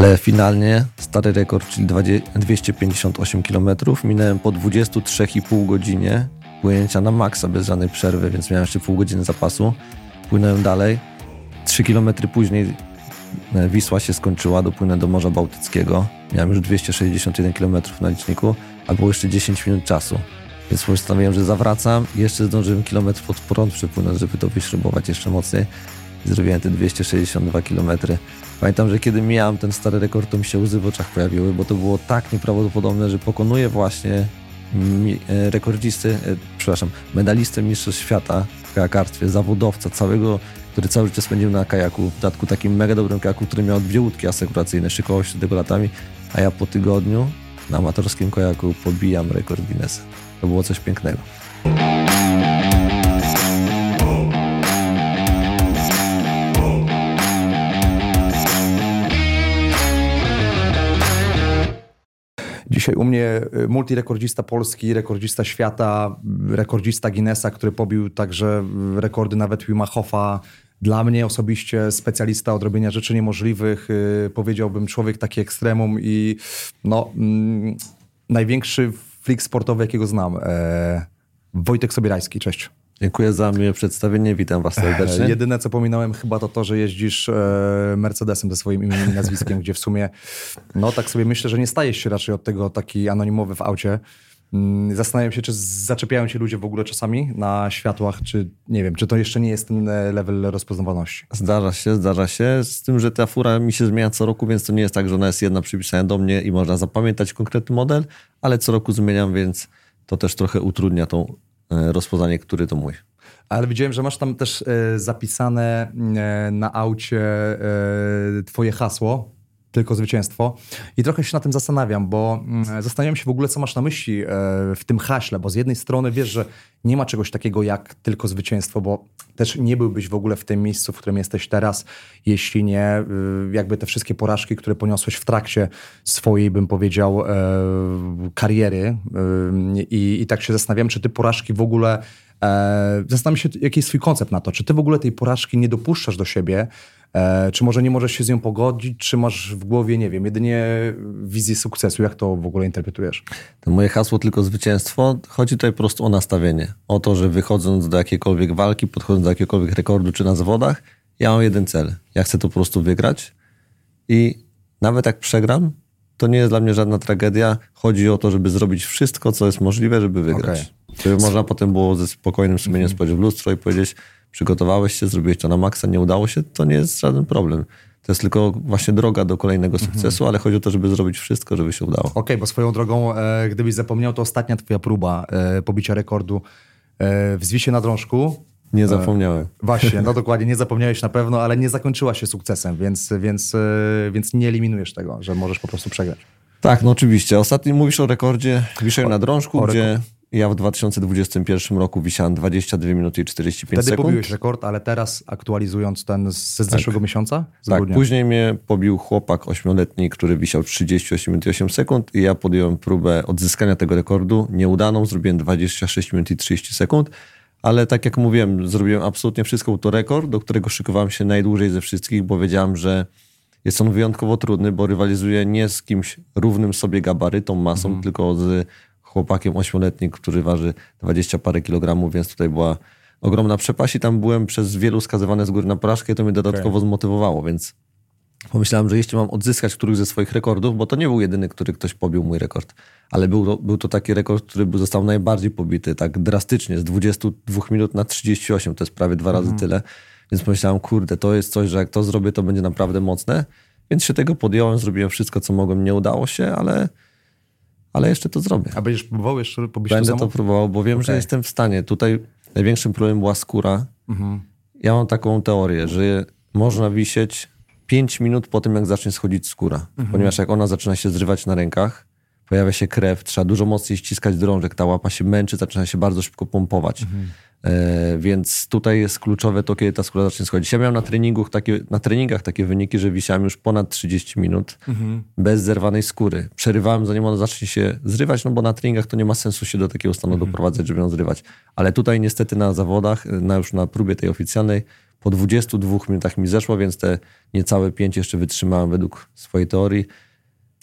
Ale finalnie stary rekord, czyli 20 258 km, minąłem po 23,5 godzinie płynięcia na maksa bez żadnej przerwy, więc miałem jeszcze pół godziny zapasu. Płynąłem dalej. 3 km później e, Wisła się skończyła, dopłynąłem do Morza Bałtyckiego. Miałem już 261 km na liczniku, a było jeszcze 10 minut czasu. Więc postanowiłem, że zawracam i jeszcze zdążyłem kilometr pod prąd przepłynąć, żeby to wyśrubować jeszcze mocniej. Zrobiłem te 262 km. Pamiętam, że kiedy mijałem ten stary rekord, to mi się łzy w oczach pojawiły, bo to było tak nieprawdopodobne, że pokonuję właśnie e, rekordzisty, e, przepraszam, medalistę Mistrzostw Świata w kajakarstwie, zawodowca całego, który całe życie spędził na kajaku, w dodatku takim mega dobrym kajaku, który miał dwie łódki asekuracyjne, szykował się tego latami, a ja po tygodniu na amatorskim kajaku pobijam rekord Guinnessa. To było coś pięknego. Dzisiaj u mnie y, multirekordzista Polski, rekordzista świata, rekordzista Guinnessa, który pobił także rekordy nawet Wima Hofa. Dla mnie osobiście specjalista od robienia rzeczy niemożliwych, powiedziałbym człowiek taki ekstremum i no, mm, największy flik sportowy, jakiego znam. E, Wojtek Sobierajski, cześć. Dziękuję za miłe przedstawienie, witam Was serdecznie. Jedyne, co pominąłem chyba to to, że jeździsz e, Mercedesem ze swoim imieniem i nazwiskiem, gdzie w sumie, no tak sobie myślę, że nie stajesz się raczej od tego taki anonimowy w aucie. Mm, Zastanawiam się, czy zaczepiają się ludzie w ogóle czasami na światłach, czy nie wiem, czy to jeszcze nie jest ten e, level rozpoznawalności. Zdarza się, zdarza się. Z tym, że ta fura mi się zmienia co roku, więc to nie jest tak, że ona jest jedna przypisana do mnie i można zapamiętać konkretny model, ale co roku zmieniam, więc to też trochę utrudnia tą rozpoznanie, który to mój. Ale widziałem, że masz tam też e, zapisane e, na aucie e, twoje hasło, tylko zwycięstwo. I trochę się na tym zastanawiam, bo mm, zastanawiam się w ogóle, co masz na myśli e, w tym haśle, bo z jednej strony wiesz, że nie ma czegoś takiego jak tylko zwycięstwo, bo też nie byłbyś w ogóle w tym miejscu, w którym jesteś teraz, jeśli nie y, jakby te wszystkie porażki, które poniosłeś w trakcie swojej, bym powiedział, e, kariery. I, I tak się zastanawiam, czy ty porażki w ogóle E, zastanawiam się, jaki jest twój koncept na to. Czy ty w ogóle tej porażki nie dopuszczasz do siebie? E, czy może nie możesz się z nią pogodzić? Czy masz w głowie, nie wiem, jedynie wizję sukcesu? Jak to w ogóle interpretujesz? To moje hasło tylko zwycięstwo. Chodzi tutaj po prostu o nastawienie. O to, że wychodząc do jakiejkolwiek walki, podchodząc do jakiegokolwiek rekordu czy na zawodach, ja mam jeden cel. Ja chcę to po prostu wygrać i nawet jak przegram, to nie jest dla mnie żadna tragedia. Chodzi o to, żeby zrobić wszystko, co jest możliwe, żeby wygrać. Okay. Żeby można potem było ze spokojnym sumieniem mm -hmm. spojrzeć w lustro i powiedzieć, przygotowałeś się, zrobiłeś to na maksa, nie udało się, to nie jest żaden problem. To jest tylko właśnie droga do kolejnego mhm. sukcesu, ale chodzi o to, żeby zrobić wszystko, żeby się udało. Okej, okay, bo swoją drogą, e, gdybyś zapomniał, to ostatnia twoja próba e, pobicia rekordu e, w Zwisie na drążku. Nie zapomniałem. Właśnie, no dokładnie, nie zapomniałeś na pewno, ale nie zakończyła się sukcesem, więc, więc, więc nie eliminujesz tego, że możesz po prostu przegrać. Tak, no oczywiście. Ostatnio mówisz o rekordzie Wiszej na drążku, gdzie ja w 2021 roku wisiałem 22 minuty i 45 Wtedy sekund. Wtedy pobiłeś rekord, ale teraz aktualizując ten z zeszłego tak. miesiąca? Z tak, grudnia. później mnie pobił chłopak ośmioletni, który wisiał 38 minut i 8 sekund i ja podjąłem próbę odzyskania tego rekordu. Nieudaną, zrobiłem 26 minut i 30 sekund, ale tak jak mówiłem, zrobiłem absolutnie wszystko. Był to rekord, do którego szykowałem się najdłużej ze wszystkich, bo wiedziałem, że jest on wyjątkowo trudny, bo rywalizuje nie z kimś równym sobie gabarytą, masą, mm. tylko z chłopakiem ośmioletnim, który waży 20 parę kilogramów, więc tutaj była ogromna przepaść i tam byłem przez wielu skazywany z góry na porażkę i to mnie dodatkowo okay. zmotywowało, więc pomyślałem, że jeśli mam odzyskać któryś ze swoich rekordów, bo to nie był jedyny, który ktoś pobił mój rekord, ale był to, był to taki rekord, który został najbardziej pobity, tak drastycznie, z 22 minut na 38, to jest prawie dwa razy mm. tyle, więc pomyślałem, kurde, to jest coś, że jak to zrobię, to będzie naprawdę mocne, więc się tego podjąłem, zrobiłem wszystko, co mogłem, nie udało się, ale ale jeszcze to zrobię. A będziesz próbował jeszcze pobić Będę to, to próbował, bo wiem, okay. że jestem w stanie. Tutaj największym problemem była skóra. Mhm. Ja mam taką teorię, że można wisieć 5 minut po tym, jak zacznie schodzić skóra. Mhm. Ponieważ jak ona zaczyna się zrywać na rękach, pojawia się krew, trzeba dużo mocniej ściskać drążek, ta łapa się męczy, zaczyna się bardzo szybko pompować. Mhm. E, więc tutaj jest kluczowe to, kiedy ta skóra zacznie schodzić. Ja miałem na, treningach takie, na treningach takie wyniki, że wisiałem już ponad 30 minut mhm. bez zerwanej skóry. Przerywałem zanim ona zacznie się zrywać, no bo na treningach to nie ma sensu się do takiego stanu mhm. doprowadzać, żeby ją zrywać. Ale tutaj niestety na zawodach, na już na próbie tej oficjalnej, Po 22 minutach mi zeszło, więc te niecałe 5 jeszcze wytrzymałem według swojej teorii.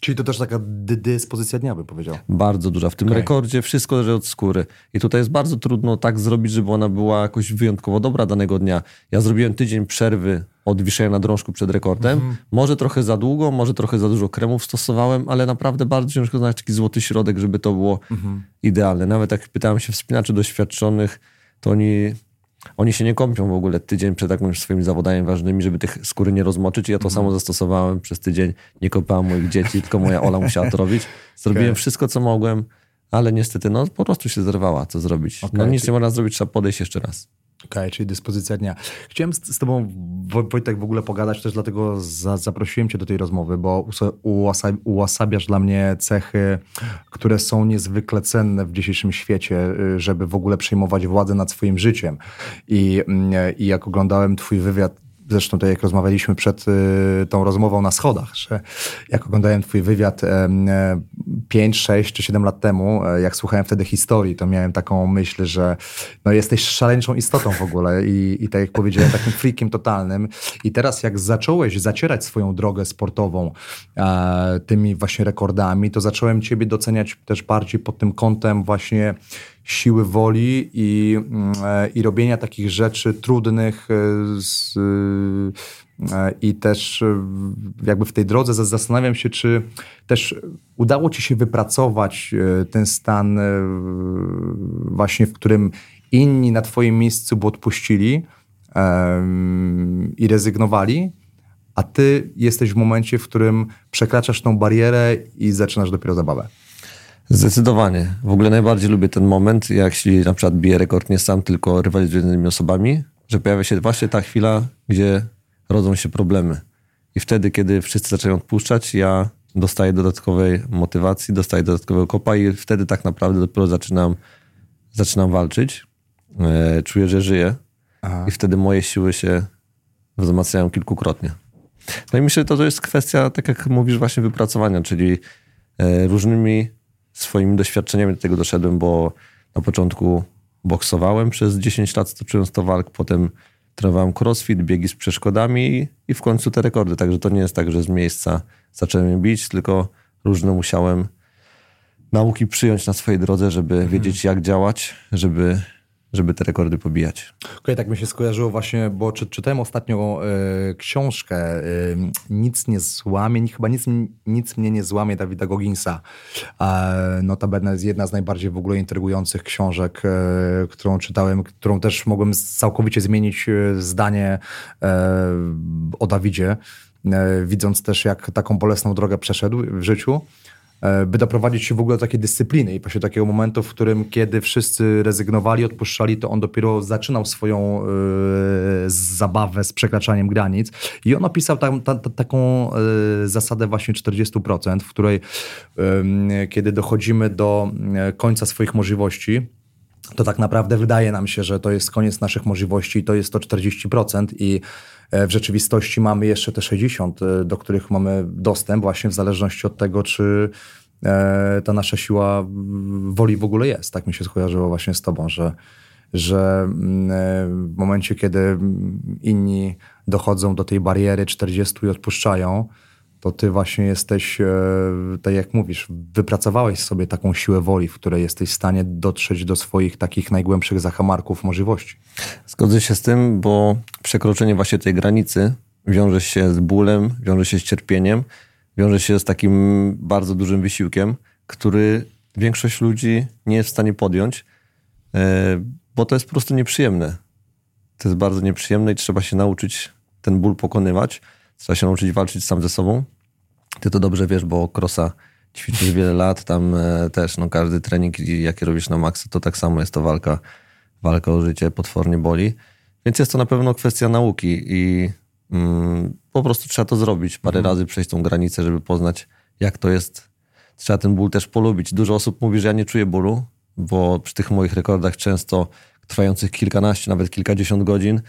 Czyli to też taka dy- dyspozycja dnia, bym powiedział. Bardzo duża. W tym Okej. rekordzie wszystko zależy od skóry. I tutaj jest bardzo trudno tak zrobić, żeby ona była jakoś wyjątkowo dobra danego dnia. Ja zrobiłem tydzień przerwy od wiszenia na drążku przed rekordem. Mhm. Może trochę za długo, może trochę za dużo kremów stosowałem, ale naprawdę bardzo ciężko znaleźć taki złoty środek, żeby to było Mhm. idealne. Nawet jak pytałem się wspinaczy doświadczonych, to oni, oni się nie kąpią w ogóle tydzień przed jakimiś swoimi zawodami ważnymi, żeby tych skóry nie rozmoczyć. I ja to Mhm. samo zastosowałem przez tydzień. Nie kąpałem moich dzieci, tylko moja Ola musiała to robić. Zrobiłem Okej. wszystko, co mogłem, ale niestety no, po prostu się zerwała. Co zrobić? no Okej, nic czyli- nie można zrobić, trzeba podejść jeszcze raz. Okej, czyli dyspozycja dnia. Chciałem z, z tobą, Woj- Wojtek, w ogóle pogadać, też dlatego za, zaprosiłem cię do tej rozmowy, bo ułasabiasz dla mnie cechy, które są niezwykle cenne w dzisiejszym świecie, y, żeby w ogóle przejmować władzę nad swoim życiem. I, mm, i jak oglądałem twój wywiad, zresztą tak jak rozmawialiśmy przed y, tą rozmową na schodach, że jak oglądałem twój wywiad em, e, 5, 6 czy 7 lat temu, e, jak słuchałem wtedy historii, to miałem taką myśl, że no jesteś szaleńczą istotą w ogóle i, i tak jak powiedziałem, takim freakiem totalnym. I teraz jak zacząłeś zacierać swoją drogę sportową e, tymi właśnie rekordami, to zacząłem ciebie doceniać też bardziej pod tym kątem właśnie siły woli i, mm, e, i robienia takich rzeczy trudnych e, z, e, i też jakby w tej drodze za- zastanawiam się, czy też udało ci się wypracować ten stan właśnie, w którym inni na twoim miejscu by odpuścili i rezygnowali, a ty jesteś w momencie, w którym przekraczasz tą barierę i zaczynasz dopiero zabawę. Zdecydowanie. W ogóle najbardziej lubię ten moment, jak się na przykład bije rekord nie sam, tylko rywalizuje z innymi osobami, że pojawia się właśnie ta chwila, gdzie rodzą się problemy. I wtedy, kiedy wszyscy zaczynają odpuszczać, ja dostaję dodatkowej motywacji, dostaję dodatkowego kopa i wtedy tak naprawdę dopiero zaczynam, zaczynam walczyć. E, czuję, że żyję i wtedy moje siły się wzmacniają kilkukrotnie. No i myślę, że to, to jest kwestia, tak jak mówisz, właśnie wypracowania, czyli e, różnymi swoimi doświadczeniami do tego doszedłem, bo na początku boksowałem przez 10 lat, stoczyłem 100 walk, potem trenowałem crossfit, biegi z przeszkodami i, w końcu te rekordy. Także to nie jest tak, że z miejsca zacząłem bić, tylko różne musiałem nauki przyjąć na swojej drodze, żeby wiedzieć jak działać, żeby, żeby te rekordy pobijać. Okej, tak mi się skojarzyło właśnie, bo czy, czytałem ostatnio e, książkę e, Nic nie złamie, chyba nic, nic mnie nie złamie Dawida Gogginsa. E, notabene jest jedna z najbardziej w ogóle intrygujących książek, e, którą czytałem, którą też mogłem całkowicie zmienić zdanie o Dawidzie, widząc też jak taką bolesną drogę przeszedł w życiu by doprowadzić się w ogóle do takiej dyscypliny i właśnie takiego momentu, w którym kiedy wszyscy rezygnowali, odpuszczali, to on dopiero zaczynał swoją e, zabawę z przekraczaniem granic. I on opisał tam, ta, ta, taką e, zasadę właśnie 40%, w której em, kiedy dochodzimy do e, końca swoich możliwości, to tak naprawdę wydaje nam się, że to jest koniec naszych możliwości i to jest to 40% i e, w rzeczywistości mamy jeszcze te 60, e, do których mamy dostęp właśnie w zależności od tego, czy e, ta nasza siła woli w ogóle jest. Tak mi się skojarzyło właśnie z tobą, że, że mm, e, w momencie, kiedy inni dochodzą do tej bariery 40 i odpuszczają, to ty właśnie jesteś, e, tak jak mówisz, wypracowałeś sobie taką siłę woli, w której jesteś w stanie dotrzeć do swoich takich najgłębszych zakamarków możliwości. Zgodzę się z tym, bo przekroczenie właśnie tej granicy wiąże się z bólem, wiąże się z cierpieniem, wiąże się z takim bardzo dużym wysiłkiem, który większość ludzi nie jest w stanie podjąć, e, bo to jest po prostu nieprzyjemne. To jest bardzo nieprzyjemne i trzeba się nauczyć ten ból pokonywać. Trzeba się nauczyć walczyć sam ze sobą. Ty to dobrze wiesz, bo krosa ćwiczysz wiele lat, tam e, też no, każdy trening, jaki robisz na maksa, to tak samo jest to walka, walka o życie, potwornie boli. Więc jest to na pewno kwestia nauki i mm, po prostu trzeba to zrobić. Parę razy przejść tą granicę, żeby poznać, jak to jest. Trzeba ten ból też polubić. Dużo osób mówi, że ja nie czuję bólu, bo przy tych moich rekordach często trwających kilkanaście, nawet kilkadziesiąt godzin,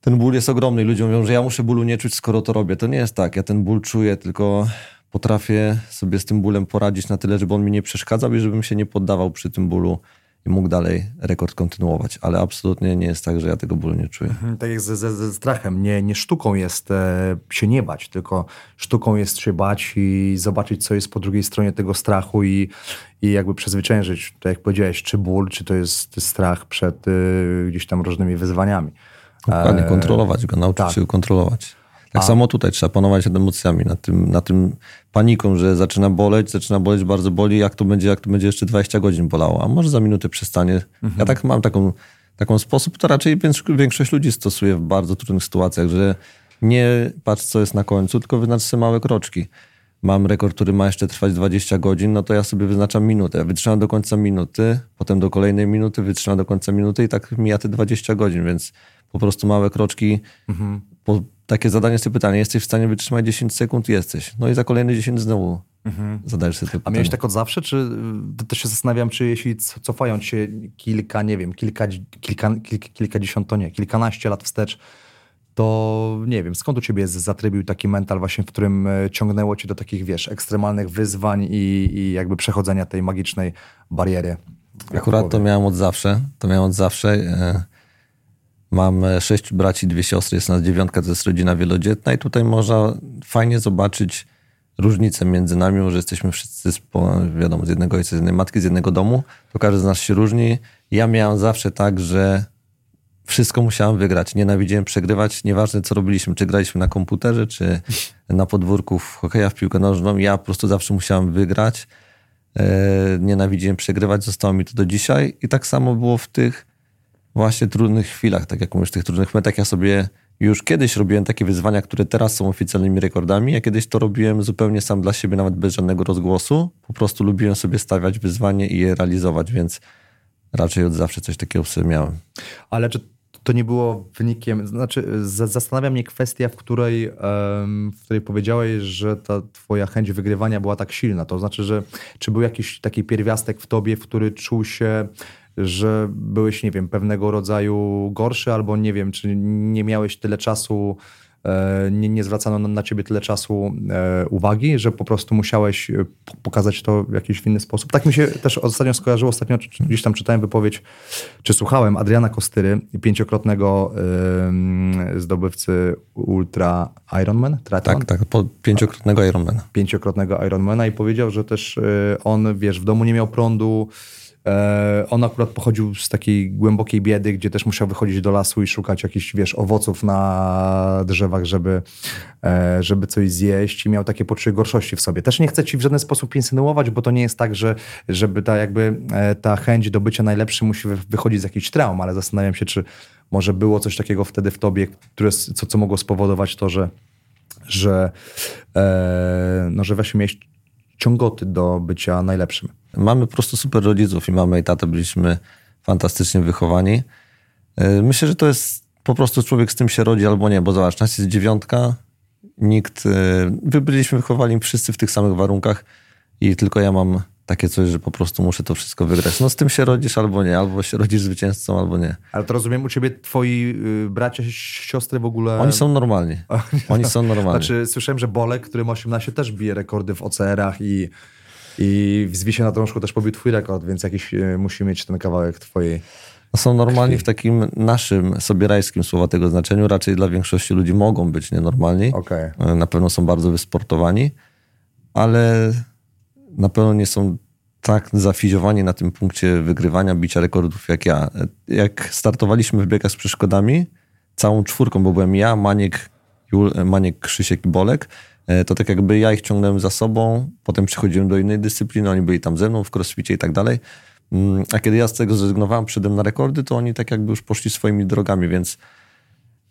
ten ból jest ogromny. Ludzie mówią, że ja muszę bólu nie czuć, skoro to robię. To nie jest tak. Ja ten ból czuję, tylko potrafię sobie z tym bólem poradzić na tyle, żeby on mi nie przeszkadzał i żebym się nie poddawał przy tym bólu i mógł dalej rekord kontynuować. Ale absolutnie nie jest tak, że ja tego bólu nie czuję. Mhm, tak jak ze, ze, ze strachem. Nie, nie sztuką jest e, się nie bać, tylko sztuką jest się bać i zobaczyć, co jest po drugiej stronie tego strachu i, i jakby przezwyciężyć, tak jak powiedziałeś, czy ból, czy to jest strach przed e, gdzieś tam różnymi wyzwaniami. Dokładnie, kontrolować go, nauczyć tak. się kontrolować. Tak samo tutaj trzeba panować nad emocjami, nad tym, nad tym paniką, że zaczyna boleć, zaczyna boleć, bardzo boli, jak to będzie, jak to będzie jeszcze 20 godzin bolało, a może za minutę przestanie. Mhm. Ja tak mam taką, taką sposób, to raczej większość- większość ludzi stosuje w bardzo trudnych sytuacjach, że nie patrz co jest na końcu, tylko wyznacz sobie małe kroczki. Mam rekord, który ma jeszcze trwać 20 godzin, no to ja sobie wyznaczam minutę. Wytrzymam do końca minuty, potem do kolejnej minuty, wytrzymam do końca minuty i tak mija te 20 godzin, więc po prostu małe kroczki. Po, takie zadanie sobie pytanie, jesteś w stanie wytrzymać 10 sekund? Jesteś. No i za kolejne 10 znowu zadajesz sobie to A pytanie. miałeś tak od zawsze, czy y, to się zastanawiam, czy jeśli co- cofając się kilka, nie wiem, kilka, kilka, kilka, kilkadziesiąt, to nie, kilkanaście lat wstecz, to nie wiem, skąd u ciebie zatrybił taki mental właśnie, w którym e, ciągnęło cię do takich, wiesz, ekstremalnych wyzwań i, i jakby przechodzenia tej magicznej bariery? Akurat to miałem od zawsze. To miałem od zawsze. Mam e, sześciu braci, dwie siostry, jest nas dziewiątka, to jest rodzina wielodzietna i tutaj można fajnie zobaczyć różnicę między nami, że jesteśmy wszyscy, z, wiadomo, z jednego ojca, z jednej matki, z jednego domu, to każdy z nas się różni. Ja miałem zawsze tak, że wszystko musiałem wygrać. Nienawidziłem przegrywać, nieważne co robiliśmy, czy graliśmy na komputerze, czy na podwórku w hokeja, w piłkę nożną. Ja po prostu zawsze musiałem wygrać. E, Nienawidziłem przegrywać, zostało mi to do dzisiaj. I tak samo było w tych właśnie trudnych chwilach, tak jak mówisz, tych trudnych metach. Ja sobie już kiedyś robiłem takie wyzwania, które teraz są oficjalnymi rekordami. Ja kiedyś to robiłem zupełnie sam dla siebie, nawet bez żadnego rozgłosu. Po prostu lubiłem sobie stawiać wyzwanie i je realizować, więc raczej od zawsze coś takiego sobie miałem. Ale czy to nie było wynikiem, znaczy za- zastanawia mnie kwestia, w której, w której powiedziałeś, że ta twoja chęć wygrywania była tak silna. To znaczy, że czy był jakiś taki pierwiastek w tobie, w który czuł się, że byłeś, nie wiem, pewnego rodzaju gorszy, albo nie wiem, czy nie miałeś tyle czasu, e, nie, nie zwracano na, ciebie tyle czasu e, uwagi, że po prostu musiałeś e, pokazać to w jakiś inny sposób. Tak mi się też ostatnio skojarzyło, ostatnio gdzieś tam czytałem wypowiedź, czy słuchałem Adriana Kostyry, pięciokrotnego zdobywcy Ultra Ironman, triathlon? Tak, tak, po pięciokrotnego Ironmana. pięciokrotnego Ironmana i powiedział, że też on, wiesz, w domu nie miał prądu. E, On akurat pochodził z takiej głębokiej biedy, gdzie też musiał wychodzić do lasu i szukać jakichś, wiesz, owoców na drzewach, żeby, e, żeby coś zjeść i miał takie poczucie gorszości w sobie. Też nie chcę ci w żaden sposób insynuować, bo to nie jest tak, że żeby ta jakby e, ta chęć do bycia najlepszym musi wy- wychodzić z jakichś traum, ale zastanawiam się, czy może było coś takiego wtedy w tobie, które, co, co mogło spowodować to, że że, e, no, że właśnie miałeś ciągoty do bycia najlepszym. Mamy po prostu super rodziców i mamy i tatę byliśmy fantastycznie wychowani. Yy, Myślę, że to jest po prostu człowiek z tym się rodzi albo nie, bo zobacz, nas jest dziewiątka, nikt, yy, wy byliśmy wychowani wszyscy w tych samych warunkach i tylko ja mam takie coś, że po prostu muszę to wszystko wygrać. No z tym się rodzisz albo nie, albo się rodzisz zwycięzcą albo nie. Ale to rozumiem, u ciebie twoi y, bracia, siostry w ogóle... Oni są normalni. Oni są normalni. Znaczy, słyszałem, że Bolek, który ma 18, też bije rekordy w OCR-ach i, i w Zwisie na drążku też pobił twój rekord, więc jakiś y, musi mieć ten kawałek twojej... No są normalni w takim naszym sobierajskim słowa tego znaczeniu. Raczej dla większości ludzi mogą być nienormalni. Okej. Na pewno są bardzo wysportowani, ale na pewno nie są tak zafiziowani na tym punkcie wygrywania, bicia rekordów jak ja. Jak startowaliśmy w biegach z przeszkodami, całą czwórką, bo byłem ja, Maniek, Jul, Maniek Krzysiek i Bolek, e, to tak jakby ja ich ciągnąłem za sobą, potem przechodziłem do innej dyscypliny, oni byli tam ze mną w crossficie i tak dalej. Mm, A kiedy ja z tego zrezygnowałem, przyszedłem na rekordy, to oni tak jakby już poszli swoimi drogami, więc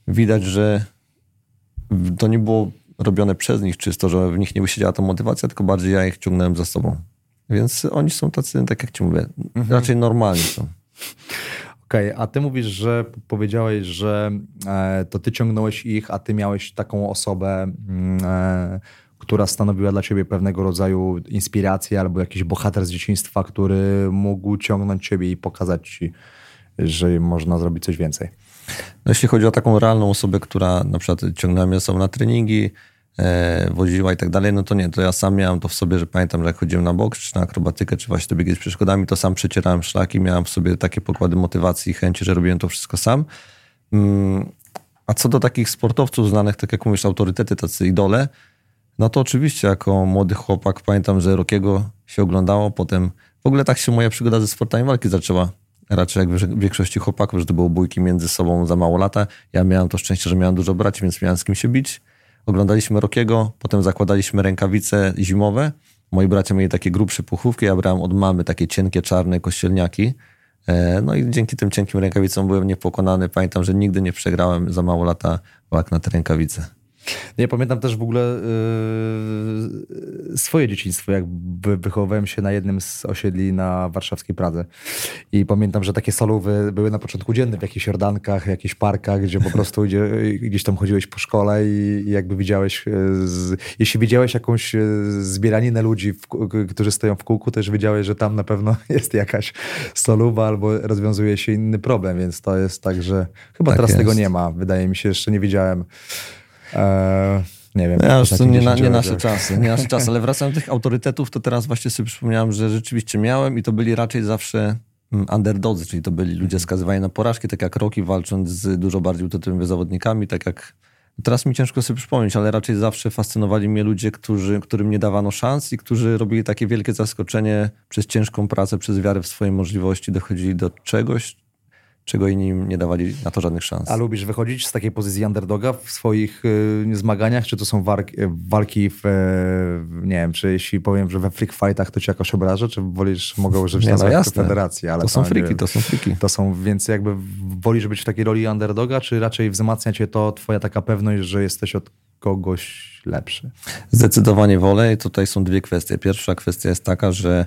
widać, że to nie było robione przez nich czysto, że w nich nie wysiedziała ta motywacja, tylko bardziej ja ich ciągnąłem za sobą. Więc oni są tacy, tak jak ci mówię, raczej normalni są. Okej, a ty mówisz, że powiedziałeś, że e, to ty ciągnąłeś ich, a ty miałeś taką osobę, mm, e, która stanowiła dla ciebie pewnego rodzaju inspirację albo jakiś bohater z dzieciństwa, który mógł ciągnąć ciebie i pokazać ci, że można zrobić coś więcej. No jeśli chodzi o taką realną osobę, która na przykład ciągnęła mnie ze sobą na treningi, woziła i tak dalej, no to nie, to ja sam miałem to w sobie, że pamiętam, że jak chodziłem na boks, czy na akrobatykę, czy właśnie do biegi z przeszkodami, to sam przecierałem szlaki, miałem w sobie takie pokłady motywacji i chęci, że robiłem to wszystko sam. Mm, a co do takich sportowców znanych, tak jak mówisz, autorytety, tacy idole, no to oczywiście jako młody chłopak pamiętam, że Rokiego się oglądało, potem w ogóle tak się moja przygoda ze sportami walki zaczęła. Raczej jak w większości chłopaków, że to były bójki między sobą za mało lata. Ja miałem to szczęście, że miałem dużo braci, więc miałem z kim się bić. Oglądaliśmy Rokiego, potem zakładaliśmy rękawice zimowe. Moi bracia mieli takie grubsze puchówki, ja brałem od mamy takie cienkie, czarne kościelniaki. E, no i dzięki tym cienkim rękawicom byłem niepokonany. Pamiętam, że nigdy nie przegrałem za mało lata walk na te rękawice. Ja pamiętam też w ogóle yy, swoje dzieciństwo, jak wychowywałem się na jednym z osiedli na warszawskiej Pradze. I pamiętam, że takie salówy były na początku dzienne w jakichś jordankach, jakichś parkach, gdzie po prostu gdzie, gdzieś tam chodziłeś po szkole i, i jakby widziałeś, e, z, jeśli widziałeś jakąś e, zbieraninę ludzi, w, którzy stoją w kółku, też wiedziałeś, że tam na pewno jest jakaś soluwa albo rozwiązuje się inny problem, więc to jest tak, że chyba tak teraz jest. tego nie ma. Wydaje mi się, jeszcze nie widziałem Eee, nie wiem. Ja już to nie, na, nie nasze czasy, nie nasze czasy, ale wracając do tych autorytetów, to teraz właśnie sobie przypomniałem, że rzeczywiście miałem i to byli raczej zawsze mm, underdodzy, czyli to byli ludzie mhm. skazywani na porażki, tak jak Rocky walcząc z dużo bardziej utytułowymi zawodnikami, tak jak Teraz mi ciężko sobie przypomnieć, ale raczej zawsze fascynowali mnie ludzie, którzy, którym nie dawano szans i którzy robili takie wielkie zaskoczenie przez ciężką pracę, przez wiarę w swoje możliwości, dochodzili do czegoś, czego inni nie dawali na to żadnych szans. A lubisz wychodzić z takiej pozycji underdoga w swoich y, zmaganiach? Czy to są walki, walki w, y, nie wiem, czy jeśli powiem, że we freak fightach to cię jakoś obraża, czy wolisz, mogę użyć nie, nazwy no federacji? Ale to są friki, to są friki. To są, więc jakby wolisz być w takiej roli underdoga, czy raczej wzmacnia cię to twoja taka pewność, że jesteś od kogoś lepszy? Zdecydowanie wolę i tutaj są dwie kwestie. Pierwsza kwestia jest taka, że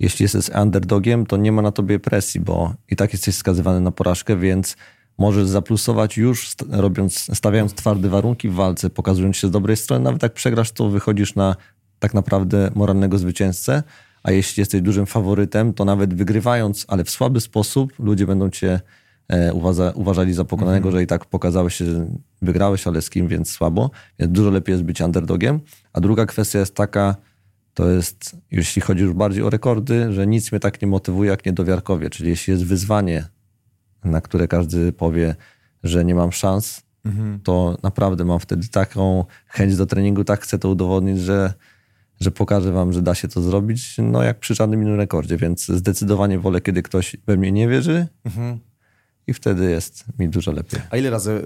jeśli jesteś underdogiem, to nie ma na tobie presji, bo i tak jesteś skazywany na porażkę, więc możesz zaplusować już robiąc, stawiając twarde warunki w walce, pokazując się z dobrej strony. Nawet jak przegrasz, to wychodzisz na tak naprawdę moralnego zwycięzcę. A jeśli jesteś dużym faworytem, to nawet wygrywając, ale w słaby sposób, ludzie będą cię e, uważa, uważali za pokonanego, -hmm. że i tak pokazałeś się, że wygrałeś, ale z kim, więc słabo. Więc dużo lepiej jest być underdogiem. A druga kwestia jest taka, to jest, jeśli chodzi już bardziej o rekordy, że nic mnie tak nie motywuje jak niedowiarkowie. Czyli jeśli jest wyzwanie, na które każdy powie, że nie mam szans, mhm. to naprawdę mam wtedy taką chęć do treningu, tak chcę to udowodnić, że, że pokażę wam, że da się to zrobić, no jak przy żadnym innym rekordzie. Więc zdecydowanie wolę, kiedy ktoś we mnie nie wierzy. Mhm. I wtedy jest mi dużo lepiej. A ile razy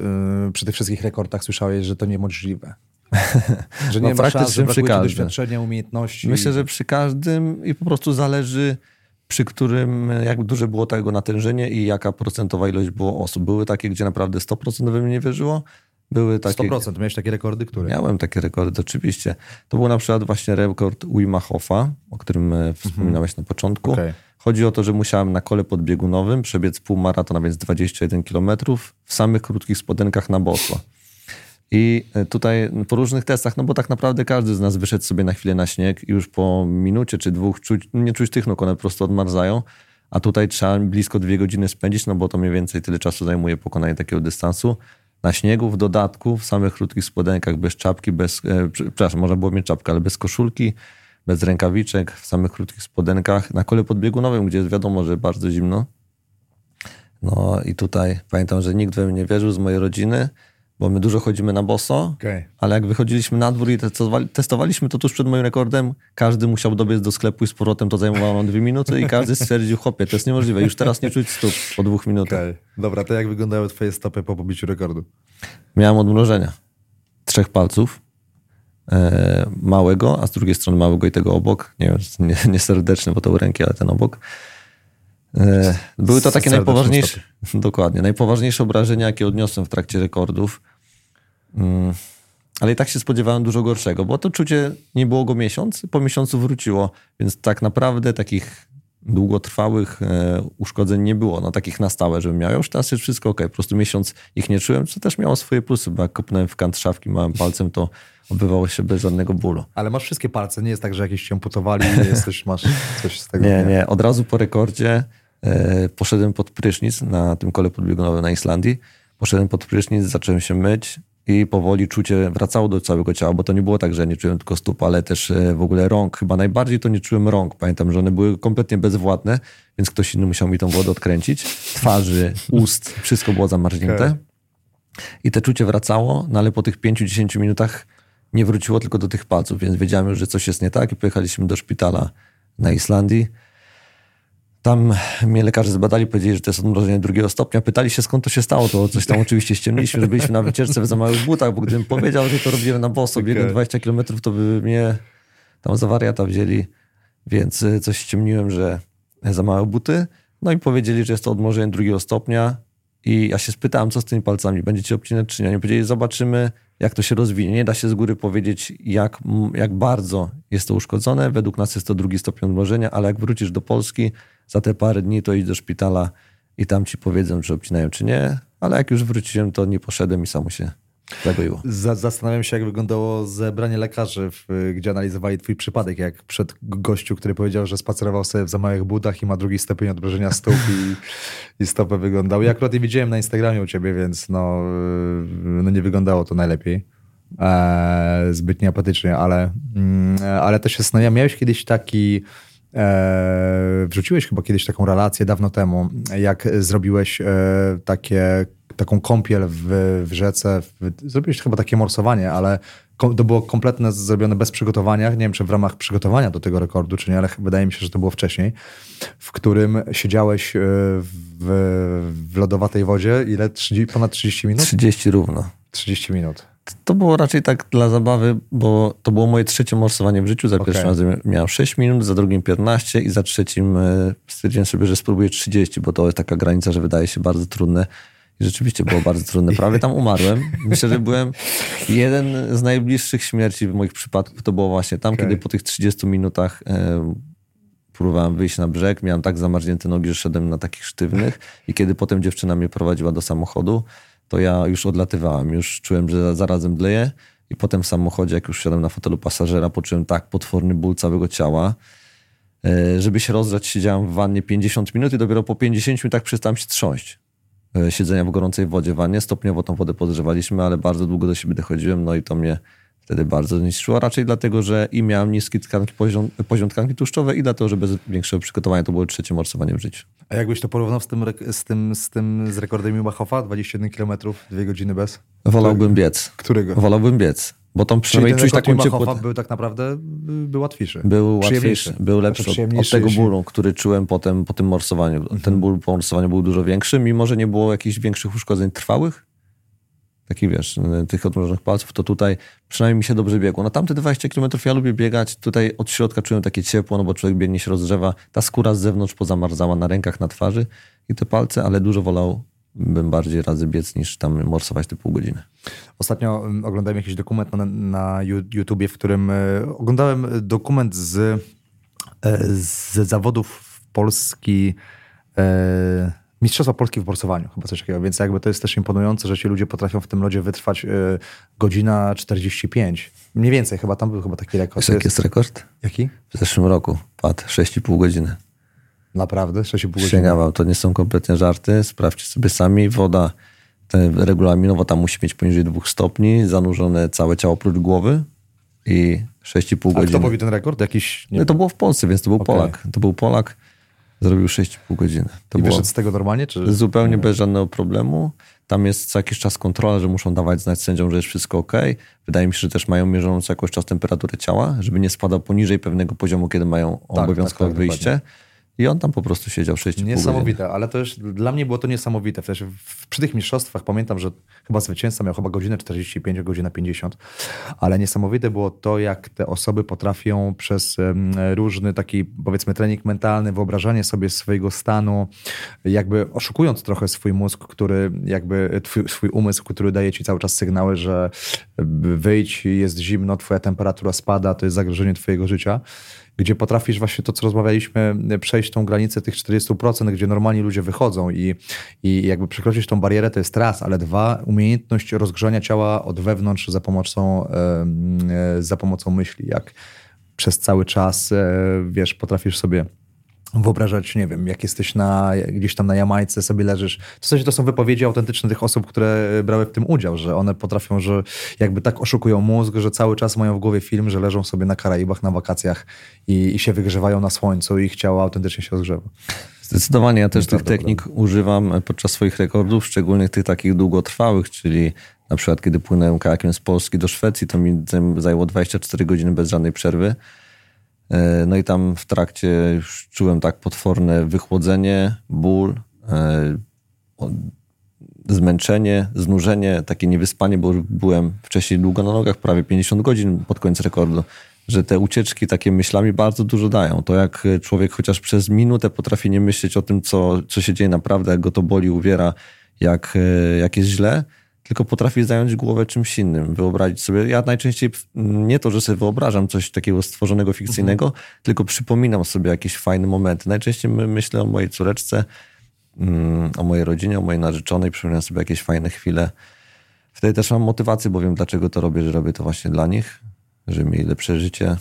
y, przy tych wszystkich rekordach słyszałeś, że to niemożliwe? że nie no, ma szans, że każdym. doświadczenia, umiejętności. Myślę, że przy każdym i po prostu zależy przy którym jak duże było tego natężenie i jaka procentowa ilość było osób. Były takie, gdzie naprawdę 100% we mnie nie wierzyło. Były takie... 100%, miałeś takie rekordy, które? Miałem takie rekordy, oczywiście. To był na przykład właśnie rekord Wima Hoffa, o którym e, wspominałeś mhm. na początku. Okay. Chodzi o to, że musiałem na kole podbiegunowym przebiec półmaraton, a więc 21 km w samych krótkich spodenkach na boso. I e, tutaj po różnych testach, no bo tak naprawdę każdy z nas wyszedł sobie na chwilę na śnieg i już po minucie czy dwóch czuć, nie czuć tych nóg, one po prostu odmarzają. A tutaj trzeba blisko dwie godziny spędzić, no bo to mniej więcej tyle czasu zajmuje pokonanie takiego dystansu. Na śniegu, w dodatku, w samych krótkich spodenkach, bez czapki, bez, e, przepraszam, można było mieć czapkę, ale bez koszulki, bez rękawiczek, w samych krótkich spodenkach, na kole podbiegunowym, gdzie jest wiadomo, że bardzo zimno. No i tutaj pamiętam, że nikt we mnie nie wierzył z mojej rodziny, bo my dużo chodzimy na boso, okay. ale jak wychodziliśmy na dwór i testowaliśmy to tuż przed moim rekordem, każdy musiał dobiec do sklepu i z powrotem to zajmowało nam dwie minuty i każdy stwierdził, chłopie, to jest niemożliwe, już teraz nie czuć stóp po dwóch minutach. Okay. Dobra, to jak wyglądały twoje stopy po pobiciu rekordu? Miałem odmrożenia. Trzech palców. E, małego, a z drugiej strony małego i tego obok. Nie wiem, nie, nie bo to u ręki, ale ten obok. E, były to takie najpoważniejsze, dokładnie, najpoważniejsze obrażenia, jakie odniosłem w trakcie rekordów. Mm, ale i tak się spodziewałem dużo gorszego, bo to czucie nie było go miesiąc, po miesiącu wróciło, więc tak naprawdę takich długotrwałych e, uszkodzeń nie było, no takich na stałe, żebym miał. Już teraz jest wszystko ok, po prostu miesiąc ich nie czułem, co też miało swoje plusy, bo jak kopnąłem w kant szafki małym palcem, to odbywało się bez żadnego bólu. Ale masz wszystkie palce, nie jest tak, że jakieś cię amputowali i jesteś, masz coś z tego. Nie, nie, od razu po rekordzie poszedłem pod prysznic na tym kole podbiegunowym na Islandii. Poszedłem pod prysznic, zacząłem się myć i powoli czucie wracało do całego ciała, bo to nie było tak, że nie czułem tylko stóp, ale też e, w ogóle rąk. Chyba najbardziej to nie czułem rąk. Pamiętam, że one były kompletnie bezwładne, więc ktoś inny musiał mi tą wodę odkręcić. Twarzy, ust, wszystko było zamarznięte. Okay. I te czucie wracało, no ale po tych 5-10 minutach nie wróciło tylko do tych palców, więc wiedziałem już, że coś jest nie tak i pojechaliśmy do szpitala na Islandii. Tam mnie lekarze zbadali, powiedzieli, że to jest odmrożenie drugiego stopnia. Pytali się, skąd to się stało. To coś tam oczywiście ściemniliśmy, że byliśmy na wycieczce w za małych butach, bo gdybym powiedział, że to robimy na boso, okay. biegłem 20 km, to by mnie tam za wariata wzięli. Więc y, coś ściemniłem, że za małe buty. No i powiedzieli, że jest to odmrożenie drugiego stopnia. I ja się spytałem, co z tymi palcami, będziecie obcinać czy nie? Oni powiedzieli, zobaczymy, jak to się rozwinie. Nie da się z góry powiedzieć, jak, jak bardzo jest to uszkodzone. Według nas jest to drugi stopień odmrożenia, ale jak wrócisz do Polski za te parę dni, to idź do szpitala i tam ci powiedzą, czy obcinają, czy nie. Ale jak już wróciłem, to nie poszedłem i samo się zagoiło. Zastanawiam się, jak wyglądało zebranie lekarzy, gdzie analizowali twój przypadek, jak przed gościu, który powiedział, że spacerował sobie w za małych butach i ma drugi stopień odmrożenia stóp i, i stopę wyglądał. Ja akurat nie widziałem na Instagramie u ciebie, więc no, no nie wyglądało to najlepiej. E, zbyt nieapatycznie, ale, mm, ale też się zastanawiam, miałeś kiedyś taki wrzuciłeś chyba kiedyś taką relację dawno temu, jak zrobiłeś e, takie, taką kąpiel w, w rzece. W, zrobiłeś chyba takie morsowanie, ale to było kompletne zrobione bez przygotowania. Nie wiem, czy w ramach przygotowania do tego rekordu, czy nie, ale wydaje mi się, że to było wcześniej, w którym siedziałeś e, w, w lodowatej wodzie. Ile? 30, ponad 30 minut? 30 równo. 30 minut. To było raczej tak dla zabawy, bo to było moje trzecie morsowanie w życiu. Za okay. pierwszym razem miałem 6 minut, za drugim 15 i za trzecim e, stwierdziłem sobie, że spróbuję 30, bo to jest taka granica, że wydaje się bardzo trudne. I rzeczywiście było bardzo trudne. Prawie tam umarłem. Myślę, że byłem jeden z najbliższych śmierci w moich przypadkach. To było właśnie tam, okay. kiedy po tych 30 minutach e, próbowałem wyjść na brzeg. Miałem tak zamarznięte nogi, że szedłem na takich sztywnych. I kiedy potem dziewczyna mnie prowadziła do samochodu, to ja już odlatywałem, już czułem, że zarazem dleję i potem w samochodzie, jak już siadłem na fotelu pasażera, poczułem tak potworny ból całego ciała. E, żeby się rozgrzać, siedziałem w wannie 50 minut i dopiero po 50 minutach przestałem się trząść. E, siedzenia w gorącej wodzie w wannie. Stopniowo tą wodę podgrzewaliśmy, ale bardzo długo do siebie dochodziłem, no i to mnie wtedy bardzo zniszczyło. Raczej dlatego, że i miałem niskie tkanki, poziom, poziom tkanki tłuszczowej i dlatego, że bez większego przygotowania to było trzecie morsowanie w życiu. A jakbyś to porównał z tym, z tym, z, tym, z rekordem Jumachowa? 21 km, 2 godziny bez? Wolałbym biec. Którego? Wolałbym biec. Bo tą przynajmniej czuć taką ciepłotę. był tak naprawdę był łatwiejszy. Był łatwiejszy, był lepszy od, od, tego bólu, który czułem potem, po tym morsowaniu. Mhm. Ten ból po morsowaniu był dużo większy, mimo że nie było jakichś większych uszkodzeń trwałych, takich wiesz, tych odmrożonych palców, to tutaj przynajmniej mi się dobrze biegło. Na tamte 20 km ja lubię biegać, tutaj od środka czułem takie ciepło, no bo człowiek biegnie się rozgrzewa, ta skóra z zewnątrz pozamarzała na rękach, na twarzy i te palce, ale dużo wolałbym bardziej razy biec niż tam morsować te pół godziny. Ostatnio mm, oglądałem jakiś dokument na, na YouTubie, w którym e, oglądałem dokument z, e, z zawodów Polski e, Mistrzostwa Polski w borsowaniu, chyba coś takiego, więc jakby to jest też imponujące, że ci ludzie potrafią w tym lodzie wytrwać y, godzina 45. Mniej więcej, chyba tam był chyba taki rekord. Wiesz, jaki jest rekord? Jaki? W zeszłym roku padł 6,5 godziny. Naprawdę? 6,5 godziny? Przysięgam to nie są kompletnie żarty, sprawdźcie sobie sami. Woda regulaminowo tam musi mieć poniżej 2 stopni, zanurzone całe ciało oprócz głowy i 6,5 godziny. A kto powie ten rekord? Jakiś... No, to było w Polsce, więc to był okay. Polak. To był Polak Zrobił 6,5 godziny. To I wyszedł z tego normalnie? Czy... Zupełnie bez żadnego problemu. Tam jest co jakiś czas kontrola, że muszą dawać znać sędziom, że jest wszystko ok. Wydaje mi się, że też mają mierzącą jakoś czas temperaturę ciała, żeby nie spadał poniżej pewnego poziomu, kiedy mają tak, obowiązkowe tak, tak, wyjście. Dokładnie. I on tam po prostu siedział 6,5 Niesamowite, ale to już dla mnie było to niesamowite. Też przy tych mistrzostwach pamiętam, że chyba zwycięzca miał chyba godzinę 45, godzinę 50, ale niesamowite było to, jak te osoby potrafią przez różny taki powiedzmy trening mentalny, wyobrażanie sobie swojego stanu, jakby oszukując trochę swój mózg, który jakby twój, swój umysł, który daje ci cały czas sygnały, że wyjdź, jest zimno, twoja temperatura spada, to jest zagrożenie twojego życia gdzie potrafisz właśnie to, co rozmawialiśmy, przejść tą granicę tych 40%, gdzie normalni ludzie wychodzą i, i jakby przekroczyć tą barierę, to jest raz, ale dwa, umiejętność rozgrzania ciała od wewnątrz za pomocą, za pomocą myśli, jak przez cały czas, e, wiesz, potrafisz sobie wyobrażać, nie wiem, jak jesteś na, gdzieś tam na Jamajce, sobie leżysz. W sensie to są wypowiedzi autentyczne tych osób, które brały w tym udział, że one potrafią, że jakby tak oszukują mózg, że cały czas mają w głowie film, że leżą sobie na Karaibach na wakacjach i, i się wygrzewają na słońcu i ich ciało autentycznie się rozgrzewa. Zdecydowanie, ja też tych technik używam podczas swoich rekordów, szczególnie tych takich długotrwałych, czyli na przykład kiedy płynąłem kajakiem z Polski do Szwecji, to mi zajęło 24 godziny bez żadnej przerwy. E, no i tam w trakcie już czułem tak potworne wychłodzenie, ból, e, zmęczenie, znużenie, takie niewyspanie, bo byłem wcześniej długo na nogach, prawie 50 godzin pod koniec rekordu, że te ucieczki takie myślami bardzo dużo dają. To jak człowiek chociaż przez minutę potrafi nie myśleć o tym, co, co się dzieje naprawdę, jak go to boli, uwiera, jak, e, jak jest źle, tylko potrafi zająć głowę czymś innym, wyobrazić sobie. Ja najczęściej nie to, że sobie wyobrażam coś takiego stworzonego, fikcyjnego, mhm. tylko przypominam sobie jakieś fajne momenty. Najczęściej myślę o mojej córeczce, mm, o mojej rodzinie, o mojej narzeczonej, przypominam sobie jakieś fajne chwile. Wtedy też mam motywację, bo wiem dlaczego to robię, że robię to właśnie dla nich, żeby mieli lepsze życie,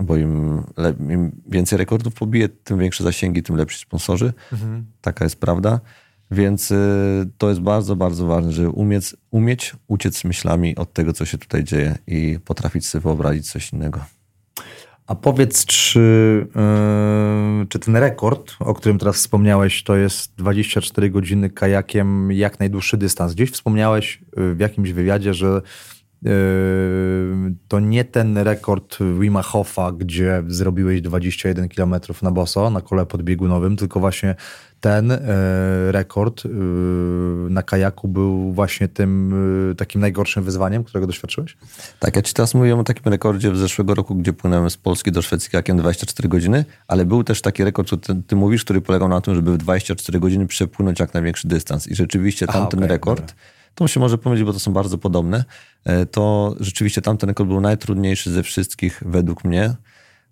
bo im, im więcej rekordów pobiję, tym większe zasięgi, tym lepsi sponsorzy. Mhm. Taka jest prawda. Więc y, to jest bardzo, bardzo ważne, żeby umieć, umieć uciec myślami od tego, co się tutaj dzieje i potrafić sobie wyobrazić coś innego. A powiedz, czy, yy, czy ten rekord, o którym teraz wspomniałeś, to jest 24 godziny kajakiem, jak najdłuższy dystans? Gdzieś wspomniałeś y, w jakimś wywiadzie, że to nie ten rekord Wima Hofa, gdzie zrobiłeś 21 km na boso, na kole podbiegunowym, tylko właśnie ten e, rekord e, na kajaku był właśnie tym takim najgorszym wyzwaniem, którego doświadczyłeś? Tak, ja ci teraz mówię o takim rekordzie w zeszłego roku, gdzie płynąłem z Polski do Szwecji kajakiem 24 godziny, ale był też taki rekord, co ty, ty, mówisz, który polegał na tym, żeby w 24 godziny przepłynąć jak największy dystans. I rzeczywiście tamten okay, rekord, dobra. To się może pomylić, bo to są bardzo podobne, to rzeczywiście tamten rekord był najtrudniejszy ze wszystkich według mnie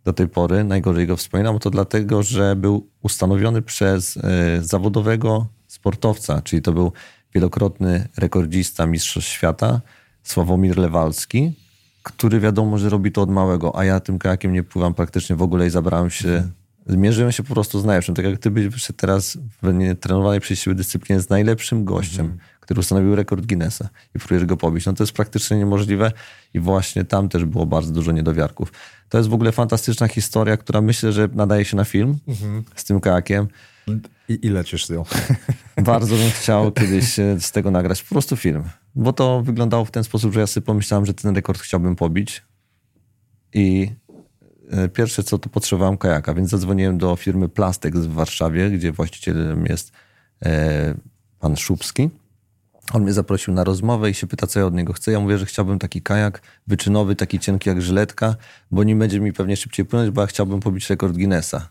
do tej pory, najgorzej go wspominam, to dlatego, że był ustanowiony przez e, zawodowego sportowca, czyli to był wielokrotny rekordzista Mistrzostw Świata, Sławomir Lewalski, który wiadomo, że robi to od małego, a ja tym kajakiem nie pływam praktycznie w ogóle i zabrałem się, zmierzyłem się po prostu z najlepszym. Tak jak ty byś teraz w trenowanej przez siebie dyscyplinie z najlepszym gościem, mm. Który ustanowił rekord Guinnessa i próbujesz go pobić. No to jest praktycznie niemożliwe i właśnie tam też było bardzo dużo niedowiarków. To jest w ogóle fantastyczna historia, która myślę, że nadaje się na film mhm. z tym kajakiem. I, I lecisz z nią. Bardzo bym chciał kiedyś z tego nagrać po prostu film. Bo to wyglądało w ten sposób, że ja sobie pomyślałem, że ten rekord chciałbym pobić. I e, pierwsze co, to potrzebowałem kajaka, więc zadzwoniłem do firmy Plastex w Warszawie, gdzie właścicielem jest e, pan Szubski. On mnie zaprosił na rozmowę i się pyta, co ja od niego chcę. Ja mówię, że chciałbym taki kajak wyczynowy, taki cienki jak żyletka, bo nim będzie mi pewnie szybciej płynąć, bo ja chciałbym pobić rekord Guinnessa,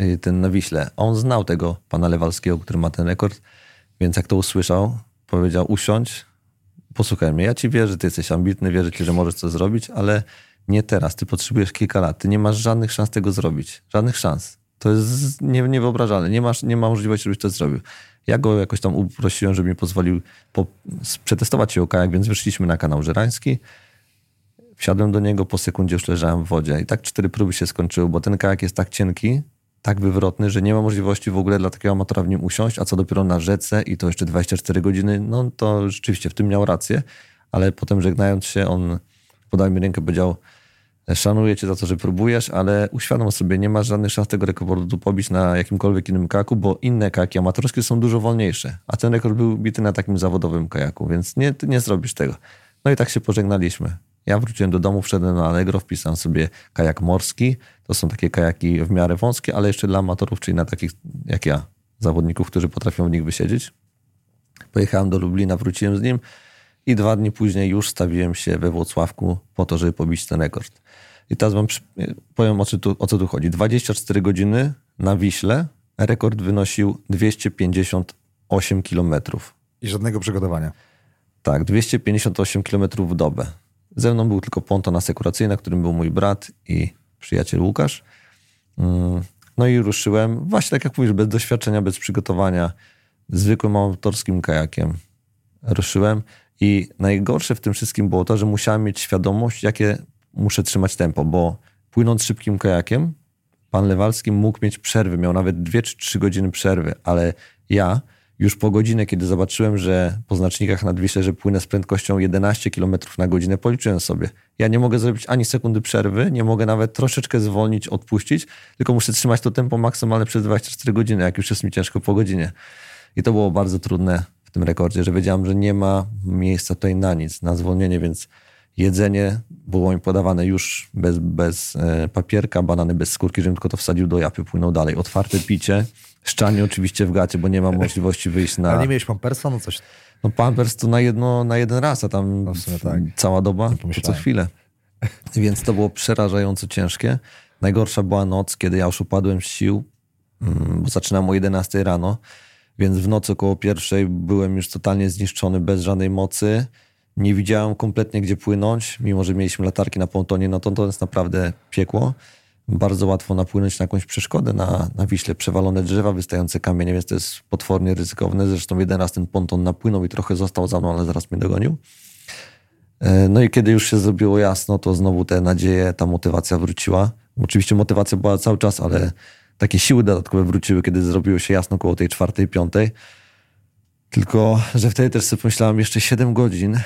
y, ten na Wiśle. On znał tego pana Lewalskiego, który ma ten rekord, więc jak to usłyszał, powiedział usiądź, posłuchaj mnie, ja ci wierzę, ty jesteś ambitny, wierzę ci, że możesz to zrobić, ale nie teraz, ty potrzebujesz kilka lat, ty nie masz żadnych szans tego zrobić, żadnych szans. To jest nie, niewyobrażalne, nie, masz, nie ma możliwości, żebyś to zrobił. Ja go jakoś tam uprosiłem, żeby mi pozwolił po, przetestować się o kajak, więc wyszliśmy na kanał Żerański. Wsiadłem do niego, po sekundzie już leżałem w wodzie. I tak cztery próby się skończyły, bo ten kajak jest tak cienki, tak wywrotny, że nie ma możliwości w ogóle dla takiego amatora w nim usiąść, a co dopiero na rzece i to jeszcze 24 godziny, no to rzeczywiście w tym miał rację, ale potem żegnając się, on podał mi rękę, powiedział, Szanuję cię za to, że próbujesz, ale uświadom sobie, nie masz żadnych szans tego rekordu pobić na jakimkolwiek innym kajaku, bo inne kajaki amatorskie są dużo wolniejsze, a ten rekord był bity na takim zawodowym kajaku, więc nie, nie zrobisz tego. No i tak się pożegnaliśmy. Ja wróciłem do domu, wszedłem na Allegro, wpisałem sobie kajak morski. To są takie kajaki w miarę wąskie, ale jeszcze dla amatorów, czyli na takich jak ja, zawodników, którzy potrafią w nich wysiedzieć. Pojechałem do Lublina, wróciłem z nim i dwa dni później już stawiłem się we Włocławku po to, żeby pobić ten rekord. I teraz wam powiem, o co, tu, o co tu chodzi. 24 godziny na Wiśle, rekord wynosił 258 kilometrów. I żadnego przygotowania. Tak, 258 kilometrów w dobę. Ze mną był tylko ponton asekuracyjny, na którym był mój brat i przyjaciel Łukasz. Mm, no i ruszyłem, właśnie tak jak mówisz, bez doświadczenia, bez przygotowania, zwykłym amatorskim kajakiem. Ruszyłem i najgorsze w tym wszystkim było to, że musiałem mieć świadomość, jakie muszę trzymać tempo, bo płynąc szybkim kajakiem, pan Lewalski mógł mieć przerwy, miał nawet dwie czy trzy godziny przerwy, ale ja już po godzinę, kiedy zobaczyłem, że po znacznikach nad Wiśle, że płynę z prędkością 11 km na godzinę, policzyłem sobie. Ja nie mogę zrobić ani sekundy przerwy, nie mogę nawet troszeczkę zwolnić, odpuścić, tylko muszę trzymać to tempo maksymalne przez 24 godziny, jak już jest mi ciężko po godzinie. I to było bardzo trudne w tym rekordzie, że wiedziałem, że nie ma miejsca tutaj na nic, na zwolnienie, więc jedzenie było mi podawane już bez, bez e, papierka, banany bez skórki, żebym tylko to wsadził do japy, płynął dalej. Otwarte picie, szczanie oczywiście w gacie, bo nie ma możliwości wyjść na... A nie miałeś pampersa? No coś... No pampers to na, jedno, na jeden raz, a tam No tak. cała doba, to co chwilę. Więc to było przerażająco ciężkie. Najgorsza była noc, kiedy ja już upadłem z sił, mm, bo zaczynam o 11 rano, więc w nocy około pierwszej byłem już totalnie zniszczony, bez żadnej mocy. Nie widziałem kompletnie, gdzie płynąć, mimo że mieliśmy latarki na pontonie, no to to jest naprawdę piekło. Bardzo łatwo napłynąć na jakąś przeszkodę na, na Wiśle, przewalone drzewa, wystające kamienie, więc to jest potwornie ryzykowne. Zresztą jeden raz ten ponton napłynął i trochę został za mną, ale zaraz mnie dogonił. E, No i kiedy już się zrobiło jasno, to znowu te nadzieje, ta motywacja wróciła. Oczywiście motywacja była cały czas, ale takie siły dodatkowe wróciły, kiedy zrobiło się jasno koło tej czwartej, piątej. Tylko, że wtedy też sobie pomyślałem, jeszcze 7 godzin,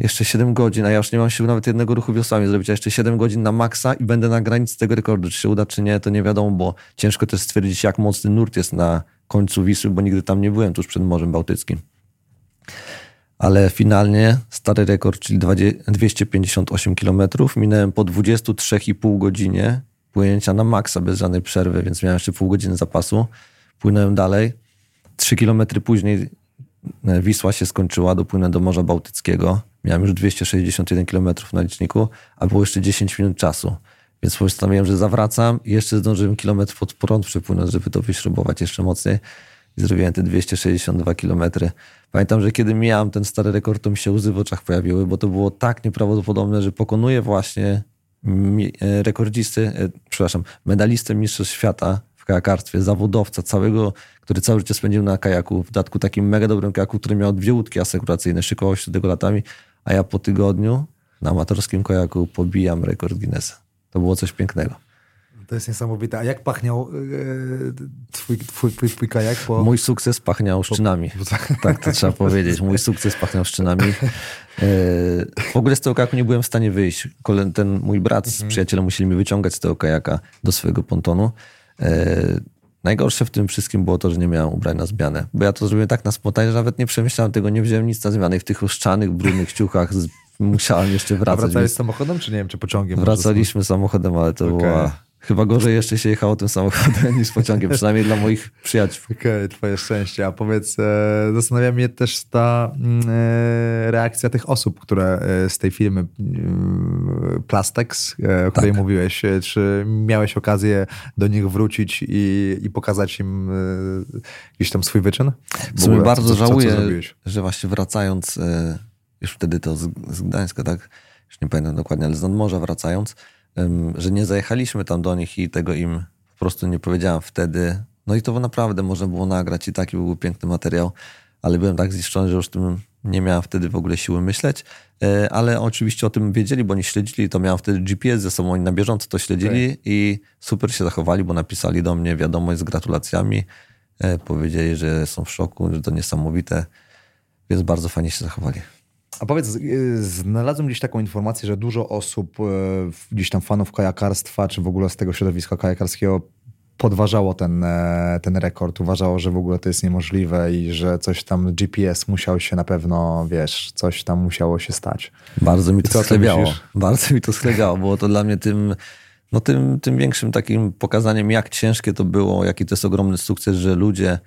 jeszcze 7 godzin, a ja już nie mam sił nawet jednego ruchu wiosłami zrobić, a jeszcze 7 godzin na maksa i będę na granicy tego rekordu. Czy się uda, czy nie, to nie wiadomo, bo ciężko też stwierdzić, jak mocny nurt jest na końcu Wisły, bo nigdy tam nie byłem, tuż przed Morzem Bałtyckim. Ale finalnie stary rekord, czyli 20 258 km, minąłem po 23,5 godzinie płynięcia na maksa bez żadnej przerwy, więc miałem jeszcze pół godziny zapasu. Płynąłem dalej. 3 km później e, Wisła się skończyła, dopłynę do Morza Bałtyckiego. Miałem już 261 km na liczniku, a było jeszcze 10 minut czasu. Więc postanowiłem, że zawracam i jeszcze zdążyłem kilometr pod prąd przepłynąć, żeby to wyśrubować jeszcze mocniej. I zrobiłem te 262 km. Pamiętam, że kiedy mijałem ten stary rekord, to mi się łzy w oczach pojawiły, bo to było tak nieprawdopodobne, że pokonuję właśnie e, rekordzisty, e, przepraszam, medalistę Mistrzostw Świata w kajakarstwie, zawodowca całego, który całe życie spędził na kajaku, w dodatku takim mega dobrym kajaku, który miał dwie łódki asekuracyjne, szykował się tego latami, a ja po tygodniu na amatorskim kajaku pobijam rekord Guinnessa. To było coś pięknego. To jest niesamowite. A jak pachniał yy, twój, twój, twój, twój kajak? Po... Mój sukces pachniał szczynami. Tak to trzeba powiedzieć. Mój sukces pachniał szczynami. E, W ogóle z tego kajaku nie byłem w stanie wyjść. Ten mój brat z przyjacielem musieli mnie wyciągać z tego kajaka do swojego pontonu. E, Najgorsze w tym wszystkim było to, że nie miałem ubrań na zmianę. Bo ja to zrobiłem tak na spontanie, że nawet nie przemyślałem tego, nie wziąłem nic na zmianę. I w tych rozczanych, brudnych ciuchach z... musiałem jeszcze A wracać. wracałeś więc- samochodem, czy nie wiem, czy pociągiem? Wracaliśmy samochodem, ale to Okej. była... Chyba gorzej jeszcze się jechało tym samochodem niż pociągiem, przynajmniej dla moich przyjaciół. Okej, twoje szczęście. A powiedz, e, zastanawia mnie też ta mm, e, reakcja tych osób, które e, z tej firmy mm, Plastex, e, o której mówiłeś. E, Czy miałeś okazję do nich wrócić i, i pokazać im e, gdzieś tam swój wyczyn? W sumie bardzo co- co- co żałuję, zrobiłeś? że właśnie wracając, e, już wtedy to z, z Gdańska, tak? Już nie pamiętam dokładnie, ale z nadmorza wracając, że nie zajechaliśmy tam do nich i tego im po prostu nie powiedziałem wtedy. No i to naprawdę można było nagrać i taki był piękny materiał, ale byłem tak zniszczony, że już tym nie miałem wtedy w ogóle siły myśleć, E, ale oczywiście o tym wiedzieli, bo oni śledzili, to miałem wtedy GPS ze sobą, oni na bieżąco to śledzili i super się zachowali, bo napisali do mnie wiadomość z gratulacjami, E, powiedzieli, że są w szoku, że to niesamowite, więc bardzo fajnie się zachowali. A powiedz, y, znalazłem gdzieś taką informację, że dużo osób, y, gdzieś tam fanów kajakarstwa, czy w ogóle z tego środowiska kajakarskiego podważało ten, e, ten rekord, uważało, że w ogóle to jest niemożliwe i że coś tam GPS musiał się na pewno, wiesz, coś tam musiało się stać. Bardzo mi to myślisz? Bardzo mi to schlebiało. Było to dla mnie tym, no tym, tym większym takim pokazaniem, jak ciężkie to było, jaki to jest ogromny sukces, że ludzie,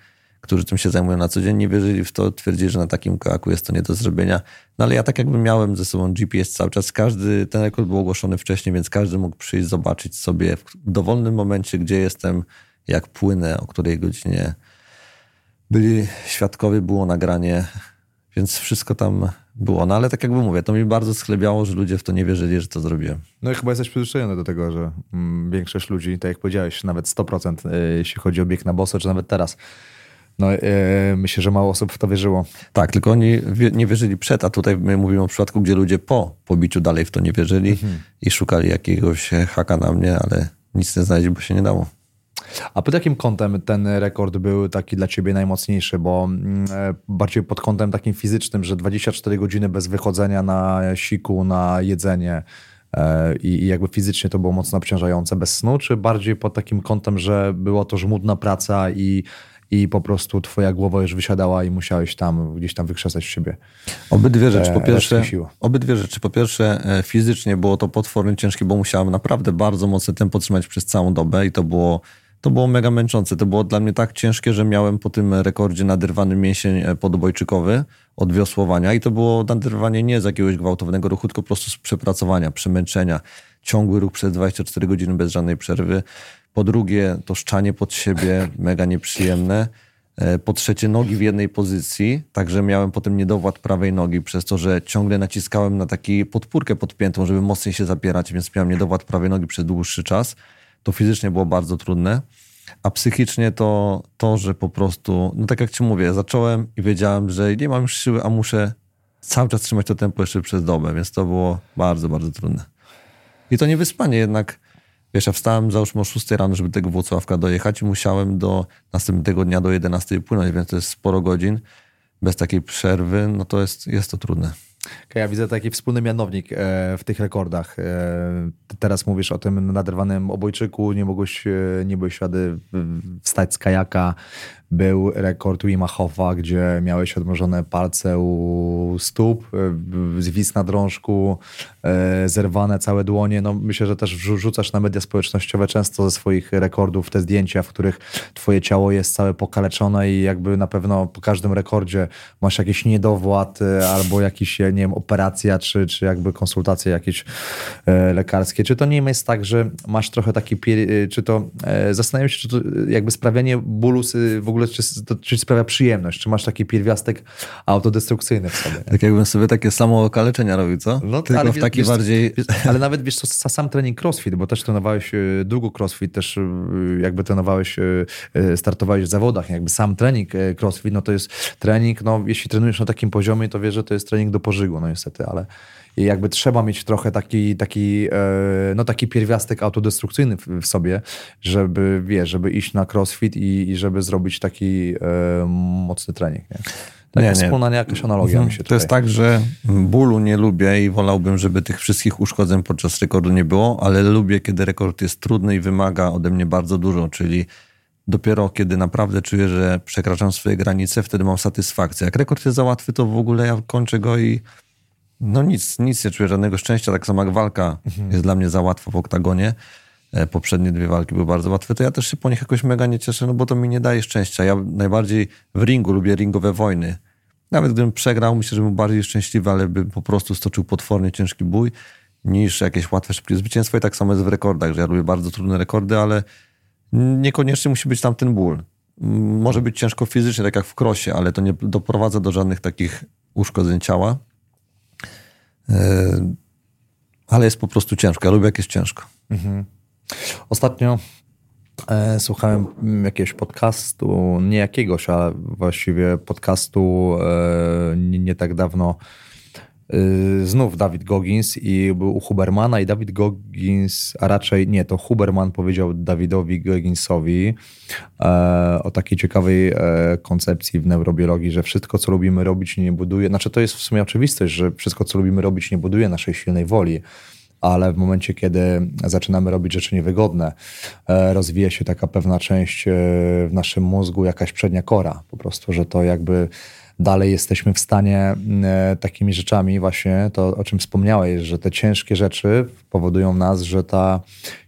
którzy tym się zajmują na co dzień, nie wierzyli w to, twierdzili, że na takim kajaku jest to nie do zrobienia. No ale ja tak jakby miałem ze sobą GPS cały czas. Każdy, ten rekord był ogłoszony wcześniej, więc każdy mógł przyjść, zobaczyć sobie w dowolnym momencie, gdzie jestem, jak płynę, o której godzinie. Byli świadkowie, było nagranie, więc wszystko tam było. No ale tak jakby mówię, to mi bardzo schlebiało, że ludzie w to nie wierzyli, że to zrobiłem. No i chyba jesteś przyzwyczajony do tego, że mm, większość ludzi, tak jak powiedziałeś, nawet 100%, y, jeśli chodzi o bieg na boso, czy nawet teraz, no y, myślę, że mało osób w to wierzyło. Tak, tylko oni nie wierzyli przed, a tutaj my mówimy o przypadku, gdzie ludzie po pobiciu dalej w to nie wierzyli i szukali jakiegoś haka na mnie, ale nic nie znaleźć, bo się nie dało. A pod jakim kątem ten rekord był taki dla ciebie najmocniejszy? Bo mm, e, bardziej pod kątem takim fizycznym, że 24 godziny bez wychodzenia na siku, na jedzenie e, i, jakby fizycznie to było mocno obciążające bez snu, czy bardziej pod takim kątem, że było to żmudna praca i i po prostu twoja głowa już wysiadała i musiałeś tam gdzieś tam wykrzesać w siebie. Obydwie rzeczy. Po pierwsze, obydwie rzeczy. Po pierwsze, e, fizycznie było to potwornie ciężkie, bo musiałem naprawdę bardzo mocne tempo trzymać przez całą dobę i to było, to było mega męczące. To było dla mnie tak ciężkie, że miałem po tym rekordzie naderwany mięsień e, podobojczykowy od wiosłowania i to było naderwanie nie z jakiegoś gwałtownego ruchu, tylko po prostu z przepracowania, przemęczenia. Ciągły ruch przez 24 godziny bez żadnej przerwy. Po drugie, to szczanie pod siebie, mega nieprzyjemne. E, po trzecie, nogi w jednej pozycji, także miałem potem niedowład prawej nogi, przez to, że ciągle naciskałem na taki podpórkę podpiętą, żeby mocniej się zapierać, więc miałem niedowład prawej nogi przez dłuższy czas. To fizycznie było bardzo trudne. A psychicznie to to, że po prostu, no tak jak ci mówię, zacząłem i wiedziałem, że nie mam już siły, a muszę cały czas trzymać to tempo jeszcze przez dobę, więc to było bardzo, bardzo trudne. I to nie wyspanie jednak Wiesz, ja wstałem załóżmy o 6 rano, żeby tego Włocławka dojechać i musiałem do następnego dnia do 11 płynąć, więc to jest sporo godzin. Bez takiej przerwy, no to jest, jest to trudne. Okay, ja widzę taki wspólny mianownik e, w tych rekordach. E, teraz mówisz o tym naderwanym obojczyku, nie mogłeś, e, nie byłeś rady wstać z kajaka, był rekord Wima Hofa, gdzie miałeś odmrożone palce u stóp, e, zwis na drążku, e, zerwane całe dłonie. No, myślę, że też wrzucasz na media społecznościowe często ze swoich rekordów te zdjęcia, w których twoje ciało jest całe pokaleczone i jakby na pewno po każdym rekordzie masz jakiś niedowład e, albo jakiś, nie wiem, operacja, czy, czy jakby konsultacje jakieś lekarskie. Czy to nie jest tak, że masz trochę taki, czy to, zastanawiam się, czy to jakby sprawianie bólu w ogóle ogóle czy, to, czy sprawia przyjemność? Czy masz taki pierwiastek autodestrukcyjny w sobie? Tak jakbym sobie takie samo okaleczenia robił, co? No, Tylko ale w taki wiesz, bardziej... Wiesz, ale nawet wiesz co, sam trening crossfit, bo też trenowałeś e, długo crossfit, też e, jakby trenowałeś, e, startowałeś w zawodach, jakby sam trening crossfit, no to jest trening, no jeśli trenujesz na takim poziomie, to wiesz, że to jest trening do pożygu, no niestety, ale i jakby trzeba mieć trochę taki, taki, e, no taki pierwiastek autodestrukcyjny w sobie, żeby, wiesz, żeby iść na crossfit i, i żeby zrobić taki e, mocny trening. Nie? Taka nie, wspólna nie. jakaś analogia mhm. mi się To tutaj. jest tak, że bólu nie lubię i wolałbym, żeby tych wszystkich uszkodzeń podczas rekordu nie było, ale lubię, kiedy rekord jest trudny i wymaga ode mnie bardzo dużo, czyli dopiero kiedy naprawdę czuję, że przekraczam swoje granice, wtedy mam satysfakcję. Jak rekord jest za łatwy, to w ogóle ja kończę go i no nic, nic nie czuję, żadnego szczęścia. Tak samo jak walka mhm. jest dla mnie za łatwa w oktagonie. E, poprzednie dwie walki były bardzo łatwe, to ja też się po nich jakoś mega nie cieszę, no bo to mi nie daje szczęścia. Ja najbardziej w ringu lubię ringowe wojny. Nawet gdybym przegrał, myślę, że bym bardziej szczęśliwy, ale bym po prostu stoczył potwornie ciężki bój niż jakieś łatwe, szybkie zwycięstwo. I tak samo jest w rekordach, że ja lubię bardzo trudne rekordy, ale niekoniecznie musi być tam ten ból. Może być ciężko fizycznie, tak jak w krosie, ale to nie doprowadza do żadnych takich uszkodzeń ciała. E, ale jest po prostu ciężko. Ja lubię, jak jest ciężko. Mhm. Ostatnio e, słuchałem jakiegoś podcastu, nie jakiegoś, a właściwie podcastu e, nie, nie tak dawno znów Dawid Goggins i był u Hubermana i Dawid Goggins, a raczej nie, to Huberman powiedział Dawidowi Gogginsowi e, o takiej ciekawej e, koncepcji w neurobiologii, że wszystko, co lubimy robić, nie buduje, znaczy to jest w sumie oczywistość, że wszystko, co lubimy robić, nie buduje naszej silnej woli, ale w momencie, kiedy zaczynamy robić rzeczy niewygodne, e, rozwija się taka pewna część e, w naszym mózgu, jakaś przednia kora, po prostu, że to jakby dalej jesteśmy w stanie mm, e, takimi rzeczami. Właśnie, to o czym wspomniałeś, że te ciężkie rzeczy powodują nas, że ta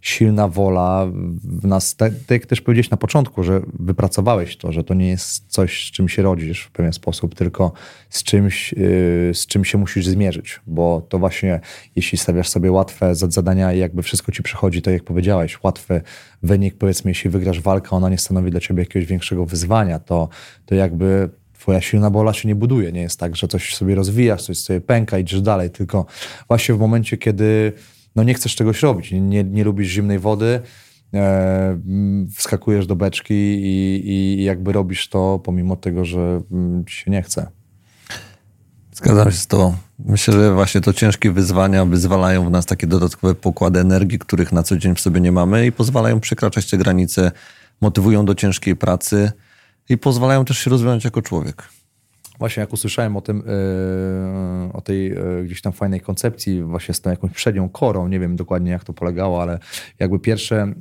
silna wola w nas, tak jak też powiedziałeś na początku, że wypracowałeś to, że to nie jest coś, z czym się rodzisz w pewien sposób, tylko z czymś, y, z czym się musisz zmierzyć, bo to właśnie, jeśli stawiasz sobie łatwe zadania i jakby wszystko ci przychodzi, to jak powiedziałeś, łatwy wynik, powiedzmy, jeśli wygrasz walkę, ona nie stanowi dla ciebie jakiegoś większego wyzwania, to, to jakby twoja silna bola się nie buduje. Nie jest tak, że coś sobie rozwijasz, coś sobie pęka, idziesz dalej, tylko właśnie w momencie, kiedy no nie chcesz czegoś robić, nie, nie lubisz zimnej wody, e, wskakujesz do beczki i, i, jakby robisz to pomimo tego, że mm, ci się nie chce. Zgadzam się z tobą. Myślę, że właśnie to ciężkie wyzwania wyzwalają w nas takie dodatkowe pokłady energii, których na co dzień w sobie nie mamy i pozwalają przekraczać te granice, motywują do ciężkiej pracy i pozwalają też się rozwijać jako człowiek. Właśnie jak usłyszałem o tym, yy, o tej yy, gdzieś tam fajnej koncepcji właśnie z tą jakąś przednią korą, nie wiem dokładnie jak to polegało, ale jakby pierwsze,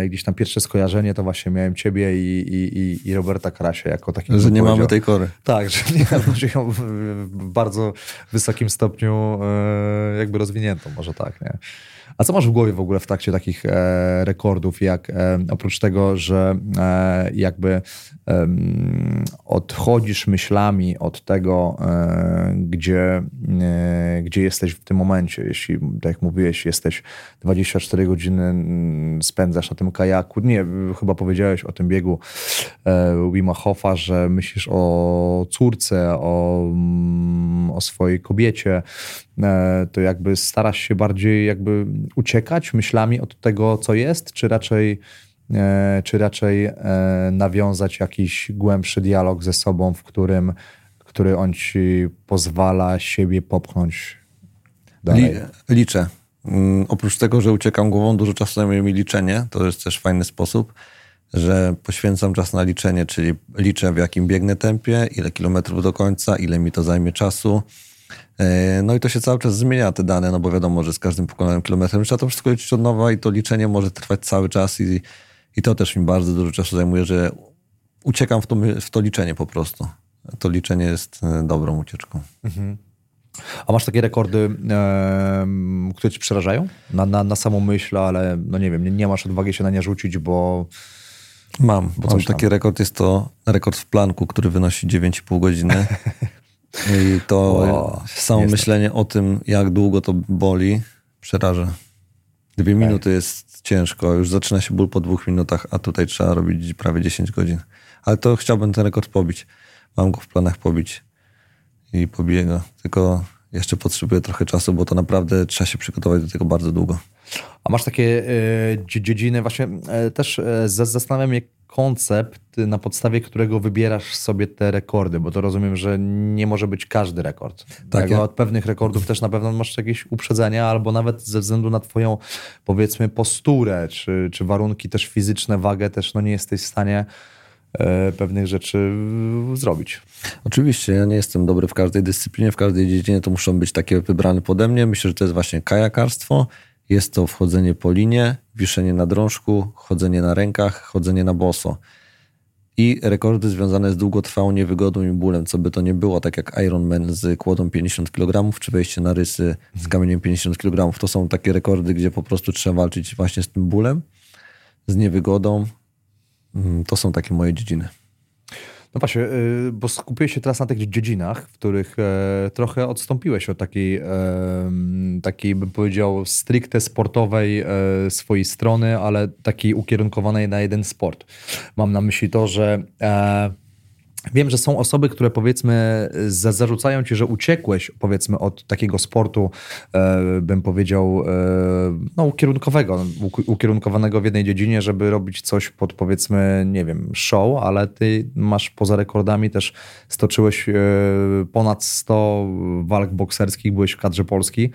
yy, gdzieś tam pierwsze skojarzenie to właśnie miałem ciebie i, i, i Roberta Karasia jako takiego. Że nie mamy tej kory. Tak, że nie mamy ją w, w bardzo wysokim stopniu jakby rozwiniętą, może tak, nie? A co masz w głowie w ogóle w trakcie takich e, rekordów, jak e, oprócz tego, że e, jakby odchodzisz myślami od tego, e, gdzie, e, gdzie jesteś w tym momencie. Jeśli, tak jak mówiłeś, jesteś 24 godziny spędzasz na tym kajaku. Nie, chyba powiedziałeś o tym biegu e, Wima Hofa, że myślisz o córce, o, mm, o swojej kobiecie, to jakby starasz się bardziej jakby uciekać myślami od tego, co jest, czy raczej E, czy raczej e, nawiązać jakiś głębszy dialog ze sobą, w którym który on ci pozwala siebie popchnąć dalej? liczę. Mm, oprócz tego, że uciekam głową, dużo czasu zajmuje mi liczenie. To jest też fajny sposób, że poświęcam czas na liczenie, czyli liczę w jakim biegnę tempie, ile kilometrów do końca, ile mi to zajmie czasu. E, no i to się cały czas zmienia, te dane, no bo wiadomo, że z każdym pokonanym kilometrem trzeba to wszystko liczyć od nowa i to liczenie może trwać cały czas i i to też mi bardzo dużo czasu zajmuje, że uciekam w to, w to liczenie po prostu. To liczenie jest e, dobrą ucieczką. Mhm. A masz takie rekordy, e, które ci przerażają? Na, na, na samą myśl, ale no nie wiem, nie, nie masz odwagi się na nie rzucić, bo... Mam, bo mam taki rekord, jest to rekord w planku, który wynosi 9,5 godziny. I to o, samo myślenie o tym, jak długo to boli, przeraża. Dwie minuty jest ciężko, już zaczyna się ból po dwóch minutach, a tutaj trzeba robić prawie 10 godzin. Ale to chciałbym ten rekord pobić. Mam go w planach pobić i pobiję go. Tylko jeszcze potrzebuję trochę czasu, bo to naprawdę trzeba się przygotować do tego bardzo długo. A masz takie y, dziedziny, właśnie y, też y, zastanawiam się, koncept, na podstawie którego wybierasz sobie te rekordy, bo to rozumiem, że nie może być każdy rekord. Tak. Ja. Od pewnych rekordów też na pewno masz jakieś uprzedzenia, albo nawet ze względu na twoją, powiedzmy, posturę, czy, czy warunki też fizyczne, wagę, też no nie jesteś w stanie e, pewnych rzeczy zrobić. Oczywiście, ja nie jestem dobry w każdej dyscyplinie, w każdej dziedzinie to muszą być takie wybrane pode mnie. Myślę, że to jest właśnie kajakarstwo, jest to wchodzenie po linie, wiszenie na drążku, chodzenie na rękach, chodzenie na boso. I rekordy związane z długotrwałą niewygodą i bólem, co by to nie było, tak jak Ironman z kłodą 50 kg, czy wejście na rysy z kamieniem 50 kg. To są takie rekordy, gdzie po prostu trzeba walczyć właśnie z tym bólem, z niewygodą. Mm, to są takie moje dziedziny. No właśnie, y, bo skupiłeś się teraz na tych dziedzinach, w których e, trochę odstąpiłeś od takiej, e, takiej bym powiedział, stricte sportowej e, swojej strony, ale takiej ukierunkowanej na jeden sport. Mam na myśli to, że Wiem, że są osoby, które powiedzmy zarzucają ci, że uciekłeś powiedzmy od takiego sportu, e, bym powiedział, e, no ukierunkowego, ukierunkowanego w jednej dziedzinie, żeby robić coś pod powiedzmy, nie wiem, show, ale ty masz poza rekordami też stoczyłeś e, ponad 100 walk bokserskich, byłeś w kadrze Polski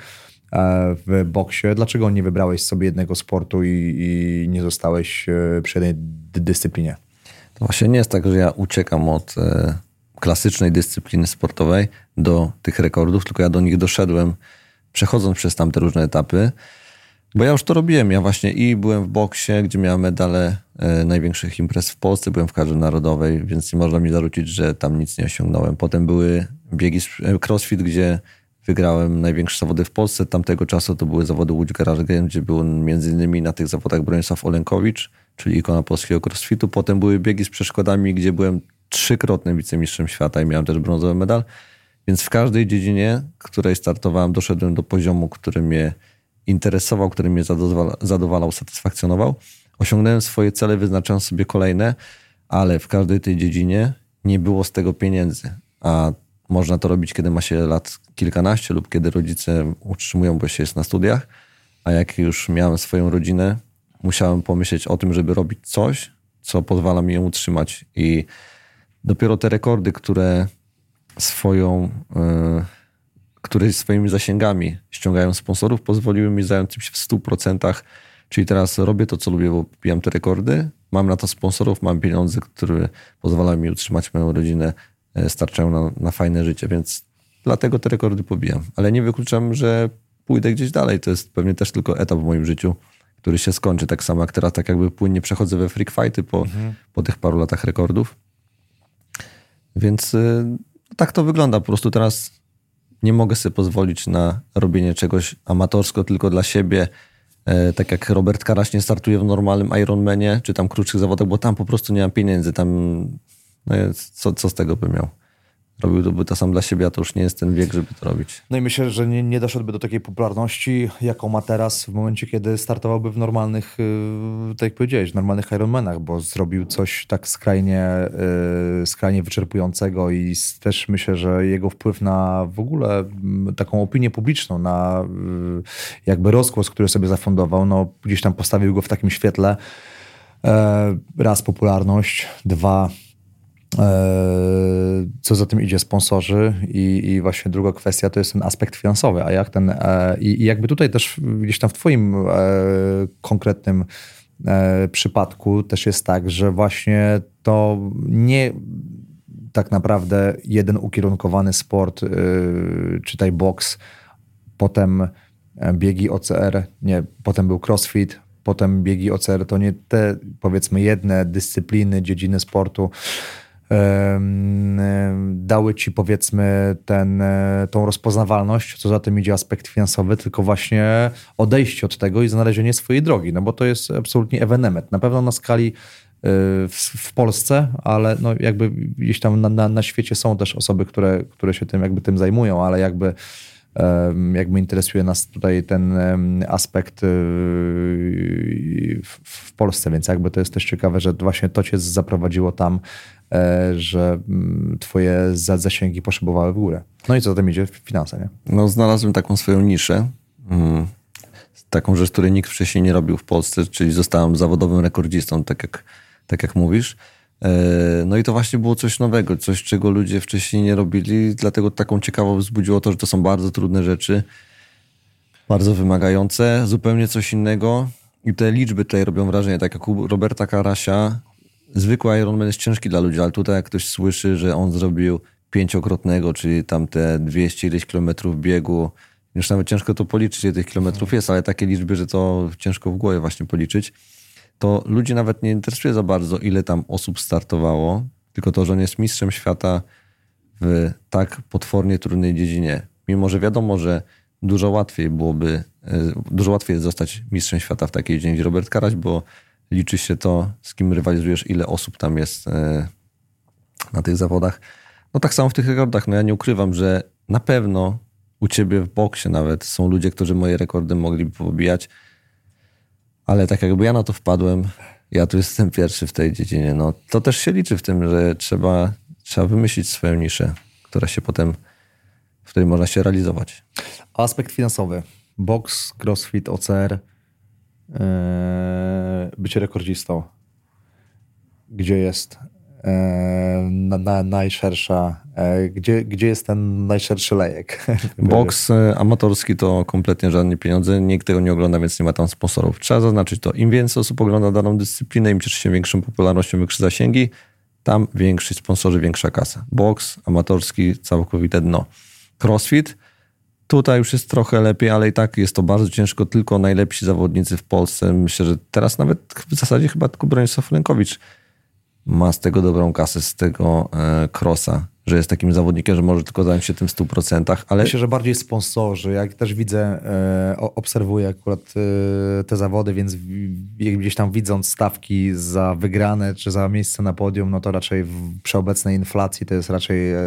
w boksie. Dlaczego nie wybrałeś sobie jednego sportu i, i nie zostałeś przy jednej dyscyplinie? To właśnie nie jest tak, że ja uciekam od e, klasycznej dyscypliny sportowej do tych rekordów, tylko ja do nich doszedłem przechodząc przez tamte różne etapy. Bo ja już to robiłem. Ja właśnie i byłem w boksie, gdzie miałem medale e, największych imprez w Polsce, byłem w kadrze narodowej, więc nie można mi zarzucić, że tam nic nie osiągnąłem. Potem były biegi e, crossfit, gdzie wygrałem największe zawody w Polsce. Tamtego czasu to były zawody Łódź Garage Game, gdzie był między innymi na tych zawodach Bronisław Olenkowicz, czyli ikona polskiego crossfitu. Potem były biegi z przeszkodami, gdzie byłem trzykrotnym wicemistrzem świata i miałem też brązowy medal. Więc w każdej dziedzinie, której startowałem, doszedłem do poziomu, który mnie interesował, który mnie zadowalał, satysfakcjonował. Osiągnąłem swoje cele, wyznaczałem sobie kolejne, ale w każdej tej dziedzinie nie było z tego pieniędzy. A można to robić, kiedy ma się lat kilkanaście lub kiedy rodzice utrzymują, bo się jest na studiach. A jak już miałem swoją rodzinę, musiałem pomyśleć o tym, żeby robić coś, co pozwala mi ją utrzymać. I dopiero te rekordy, które swoją, yy, które swoimi zasięgami ściągają sponsorów, pozwoliły mi zająć się w 100%. Czyli teraz robię to, co lubię, bo pijam te rekordy, mam na to sponsorów, mam pieniądze, które pozwalają mi utrzymać moją rodzinę, e, starczają na, na fajne życie, więc dlatego te rekordy pobijam. Ale nie wykluczam, że pójdę gdzieś dalej. To jest pewnie też tylko etap w moim życiu, który się skończy. Tak samo jak teraz, tak jakby płynnie przechodzę we freak fighty po, mhm. po tych paru latach rekordów. Więc y, tak to wygląda. Po prostu teraz nie mogę sobie pozwolić na robienie czegoś amatorsko tylko dla siebie. E, tak jak Robert Karaś nie startuje w normalnym Ironmanie, czy tam krótszych zawodach, bo tam po prostu nie mam pieniędzy. Tam, no, co, co z tego by miał? Robiłby to sam dla siebie, a to już nie jest ten wiek, żeby to robić. No i myślę, że nie, nie doszedłby do takiej popularności, jaką ma teraz w momencie, kiedy startowałby w normalnych, yy, tak jak powiedziałeś, normalnych Ironmanach, bo zrobił coś tak skrajnie, yy, skrajnie wyczerpującego i też myślę, że jego wpływ na w ogóle mm, taką opinię publiczną, na yy, jakby rozgłos, który sobie zafundował, no gdzieś tam postawił go w takim świetle, raz popularność, dwa E, co za tym idzie, sponsorzy i, i, właśnie druga kwestia to jest ten aspekt finansowy, a jak ten, e, i, i jakby tutaj też gdzieś tam w twoim e, konkretnym przypadku też jest tak, że właśnie to nie tak naprawdę jeden ukierunkowany sport, czytaj boks, potem biegi OCR, nie, potem był crossfit, potem biegi OCR, to nie te powiedzmy jedne dyscypliny, dziedziny sportu, dały ci powiedzmy ten, e, tą rozpoznawalność, co za tym idzie aspekt finansowy, tylko właśnie odejście od tego i znalezienie swojej drogi, no bo to jest absolutnie ewenement. Na pewno na skali e, w, w, Polsce, ale no jakby gdzieś tam na, na, na, świecie są też osoby, które, które się tym jakby tym zajmują, ale jakby jakby interesuje nas tutaj ten aspekt y, w Polsce, więc jakby to jest też ciekawe, że właśnie to cię zaprowadziło tam, e, że mm, twoje zasięgi poszybowały w górę. No i co za tym idzie? Finanse, nie? No znalazłem taką swoją niszę, mm, taką rzecz, której nikt wcześniej nie robił w Polsce, czyli zostałem zawodowym rekordzistą, tak jak, tak jak mówisz. E, no i to właśnie było coś nowego, coś, czego ludzie wcześniej nie robili, dlatego taką ciekawą wzbudziło to, że to są bardzo trudne rzeczy, bardzo wymagające, zupełnie coś innego. I te liczby tutaj robią wrażenie, tak jak u Roberta Karasia, zwykły Ironman jest ciężki dla ludzi, ale tutaj jak ktoś słyszy, że on zrobił pięciokrotnego, czyli tam te 200 ileś kilometrów biegu, już nawet ciężko to policzyć, ile tych kilometrów jest, ale takie liczby, że to ciężko w głowie właśnie policzyć to ludzi nawet nie interesuje za bardzo, ile tam osób startowało, tylko to, że on jest mistrzem świata w tak potwornie trudnej dziedzinie. Mimo, że wiadomo, że dużo łatwiej byłoby, e, dużo łatwiej jest zostać mistrzem świata w takiej dziedzinie, Robert Karaś, bo liczy się to, z kim rywalizujesz, ile osób tam jest e, na tych zawodach. No tak samo w tych rekordach. No ja nie ukrywam, że na pewno u ciebie w boksie nawet są ludzie, którzy moje rekordy mogliby pobijać ale tak jakby ja na to wpadłem, ja tu jestem pierwszy w tej dziedzinie, no to też się liczy w tym, że trzeba, trzeba wymyślić swoją niszę, która się potem, w której można się realizować. Aspekt finansowy. Box, crossfit, OCR, yy, bycie rekordzistą. Gdzie jest E, na, na, najszersza, e, gdzie, gdzie jest ten najszerszy lejek? Boks e, amatorski to kompletnie żadne pieniądze, nikt tego nie ogląda, więc nie ma tam sponsorów. Trzeba zaznaczyć to, im więcej osób ogląda daną dyscyplinę, im cieszy się większą popularnością, większe zasięgi, tam większy sponsorzy, większa kasa. Boks amatorski, całkowite dno. Crossfit, tutaj już jest trochę lepiej, ale i tak jest to bardzo ciężko, tylko najlepsi zawodnicy w Polsce. Myślę, że teraz nawet w zasadzie chyba tylko Bronisław Lękowicz ma z tego dobrą kasę, z tego e, crossa że jest takim zawodnikiem, że może tylko zająć się tym w 100%, ale... Myślę, że bardziej sponsorzy. Jak też widzę, e, obserwuję akurat e, te zawody, więc gdzieś tam widząc stawki za wygrane czy za miejsce na podium, no to raczej w, przy obecnej inflacji to jest raczej e,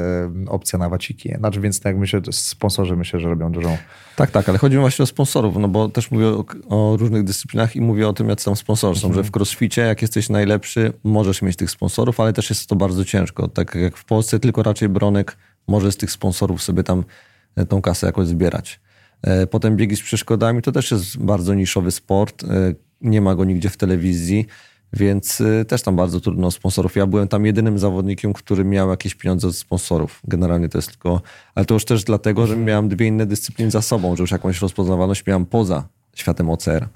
opcja na waciki. Znaczy, więc tak myślę, sponsorzy myślę, że robią dużą... Tak, tak, ale chodzi mi właśnie o sponsorów, no bo też mówię o, o różnych dyscyplinach i mówię o tym, jak są sponsorzy. Mhm. Że w crossficie, jak jesteś najlepszy, możesz mieć tych sponsorów, ale też jest to bardzo ciężko. Tak jak w Polsce tylko raczej Bronek może z tych sponsorów sobie tam e, tą kasę jakoś zbierać. E, potem biegi z przeszkodami to też jest bardzo niszowy sport. E, nie ma go nigdzie w telewizji. Więc też tam bardzo trudno sponsorów. Ja byłem tam jedynym zawodnikiem, który miał jakieś pieniądze od sponsorów. Generalnie to jest tylko. Ale to już też dlatego, że miałem dwie inne dyscypliny za sobą, że już jakąś rozpoznawalność miałem poza światem OCR.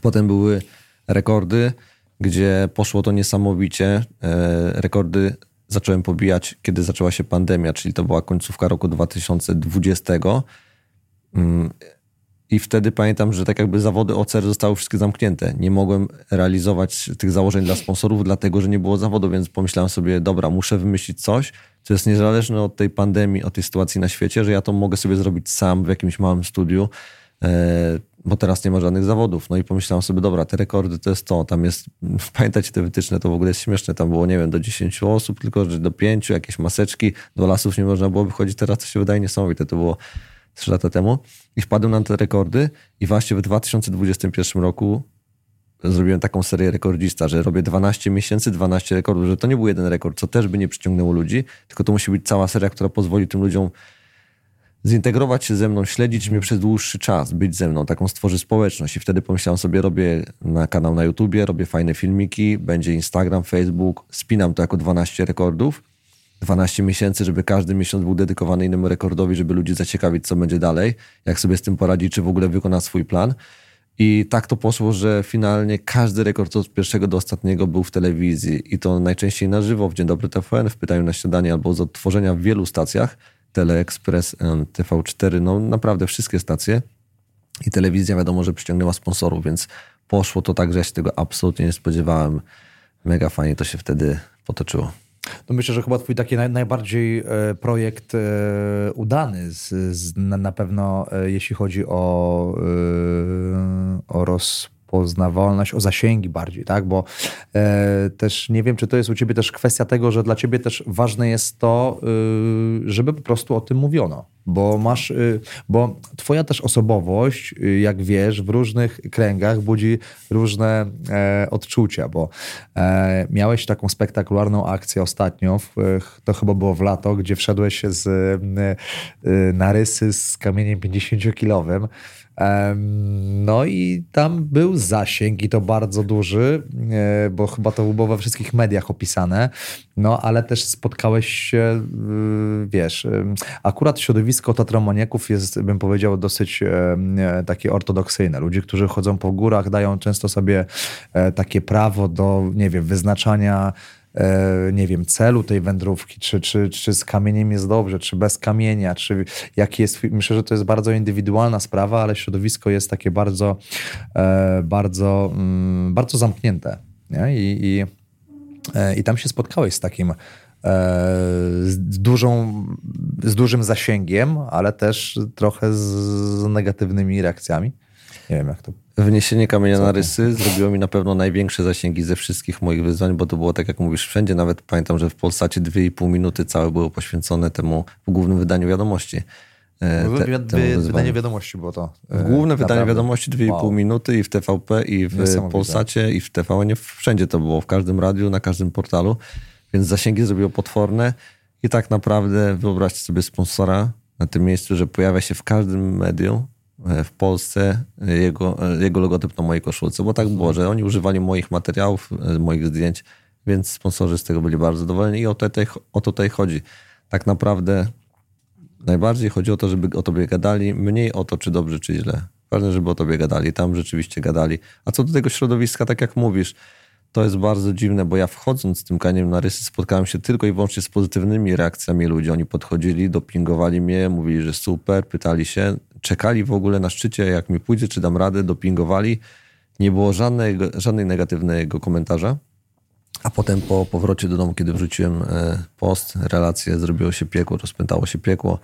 Potem były rekordy, gdzie poszło to niesamowicie. Rekordy zacząłem pobijać, kiedy zaczęła się pandemia, czyli to była końcówka roku 2020. Mm, I wtedy pamiętam, że tak jakby zawody OCR zostały wszystkie zamknięte. Nie mogłem realizować tych założeń dla sponsorów, dlatego że nie było zawodu, więc pomyślałem sobie, dobra, muszę wymyślić coś, co jest niezależne od tej pandemii, od tej sytuacji na świecie, że ja to mogę sobie zrobić sam w jakimś małym studiu e, bo teraz nie ma żadnych zawodów. No i pomyślałem sobie, dobra, te rekordy to jest to, tam jest, pamiętacie te wytyczne, to w ogóle jest śmieszne, tam było, nie wiem, do 10 osób, tylko że do 5, jakieś maseczki, do lasów nie można było wychodzić, teraz to się wydaje niesamowite, to było 3 lata temu i wpadłem na te rekordy i właśnie w 2021 roku zrobiłem taką serię rekordzista, że robię 12 miesięcy, 12 rekordów, że to nie był jeden rekord, co też by nie przyciągnęło ludzi, tylko to musi być cała seria, która pozwoli tym ludziom zintegrować się ze mną, śledzić mnie przez dłuższy czas, być ze mną, taką stworzy społeczność. I wtedy pomyślałem sobie, robię na kanał na YouTubie, robię fajne filmiki, będzie Instagram, Facebook, spinam to jako 12 rekordów. 12 miesięcy, żeby każdy miesiąc był dedykowany innemu rekordowi, żeby ludzi zaciekawić, co będzie dalej, jak sobie z tym poradzi, czy w ogóle wykona swój plan. I tak to poszło, że finalnie każdy rekord od pierwszego do ostatniego był w telewizji i to najczęściej na żywo w Dzień Dobry TVN, w Pytaniu na Śniadanie albo z odtworzenia w wielu stacjach Teleexpress, TV4, no naprawdę wszystkie stacje. I telewizja wiadomo, że przyciągnęła sponsorów, więc poszło to tak, że ja się tego absolutnie nie spodziewałem. Mega fajnie to się wtedy potoczyło. No myślę, że chyba twój taki naj, najbardziej e, projekt e, udany, z, z, na, pewno e, jeśli chodzi o, o roz poznawalność, o zasięgi bardziej, tak? Bo e, też nie wiem, czy to jest u ciebie też kwestia tego, że dla ciebie też ważne jest to, y, żeby po prostu o tym mówiono. Bo masz, y, bo twoja też osobowość, y, jak wiesz, w różnych kręgach budzi różne e, odczucia, bo e, miałeś taką spektakularną akcję ostatnio, w, to chyba było w lato, gdzie wszedłeś z e, narysy z kamieniem 50-kilowym. No i tam był zasięg i to bardzo duży, e, bo chyba to było we wszystkich mediach opisane, no ale też spotkałeś się, y, wiesz, akurat środowisko tatramaniaków jest, bym powiedział, dosyć e, takie ortodoksyjne. Ludzie, którzy chodzą po górach, dają często sobie e, takie prawo do, nie wiem, wyznaczania E, nie wiem, celu tej wędrówki, czy, czy, czy z kamieniem jest dobrze, czy bez kamienia, czy jaki jest, myślę, że to jest bardzo indywidualna sprawa, ale środowisko jest takie bardzo, e, bardzo, mm, bardzo zamknięte. Nie? I, i, e, I tam się spotkałeś z takim z, dużą, z dużym zasięgiem, ale też trochę z negatywnymi reakcjami. Nie wiem, jak to Wniesienie kamienia na rysy zrobiło mi na pewno największe zasięgi ze wszystkich moich wyzwań, bo to było tak, jak mówisz, wszędzie. Nawet pamiętam, że w Polsacie 2,5 minuty całe było poświęcone temu w głównym wydaniu wiadomości. E, te, Wy, wydanie wiadomości było to. W e, główne wydanie wiadomości 2,5 wow. minuty i w TVP, i w Polsacie, i w TVN. Wszędzie to było, w każdym radiu, na każdym portalu. Więc zasięgi zrobiło potworne. I tak naprawdę wyobraźcie sobie sponsora na tym miejscu, że pojawia się w każdym medium w Polsce jego, jego logotyp na mojej koszulce, bo tak było, że oni używali moich materiałów, moich zdjęć, więc sponsorzy z tego byli bardzo zadowoleni i o to, o to tutaj chodzi. Tak naprawdę najbardziej chodzi o to, żeby o tobie gadali, mniej o to, czy dobrze, czy źle. Ważne, żeby o tobie gadali, tam rzeczywiście gadali. A co do tego środowiska, tak jak mówisz, to jest bardzo dziwne, bo ja wchodząc z tym kaniem na rysy spotkałem się tylko i wyłącznie z pozytywnymi reakcjami ludzi. Oni podchodzili, dopingowali mnie, mówili, że super, pytali się, czekali w ogóle na szczycie, jak mi pójdzie, czy dam radę, dopingowali. Nie było żadnego, żadnej negatywnego komentarza. A potem po powrocie do domu, kiedy wrzuciłem e, post, relację, zrobiło się piekło, rozpętało się piekło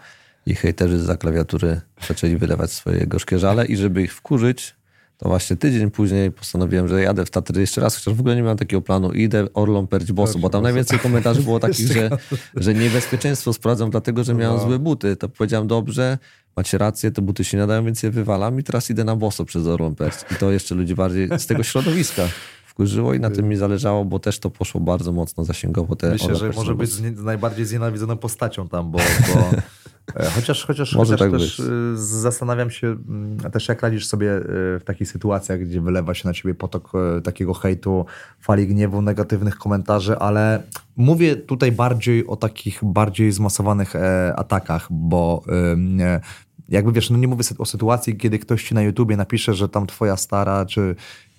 i hejterzy za klawiatury zaczęli wylewać swoje gorzkie żale i żeby ich wkurzyć, to właśnie tydzień później postanowiłem, że jadę w Tatry jeszcze raz, chociaż w ogóle nie miałem takiego planu. Idę Orlą Perć Bosu, bo tam najwięcej komentarzy było takich, że, że niebezpieczeństwo sprawdzam dlatego, że miałem no. złe buty. To powiedziałem, dobrze, macie rację, te buty się nadają, więc je wywalam i teraz idę na boso przez Orlą Perć. I to jeszcze ludzi bardziej z tego środowiska wkurzyło i na tym mi zależało, bo też to poszło bardzo mocno zasięgowo. Te Myślę, że może być z najbardziej znienawidzoną postacią tam, bo, bo e, chociaż, chociaż, może chociaż tak też być. E, zastanawiam się mm, też jak radzisz sobie e, w takich sytuacjach, gdzie wylewa się na ciebie potok takiego hejtu, fali gniewu, negatywnych komentarzy, ale mówię tutaj bardziej o takich bardziej zmasowanych atakach, bo jakby wiesz, no nie mówię o sytuacji, kiedy ktoś ci na YouTubie napisze, że tam twoja stara, czy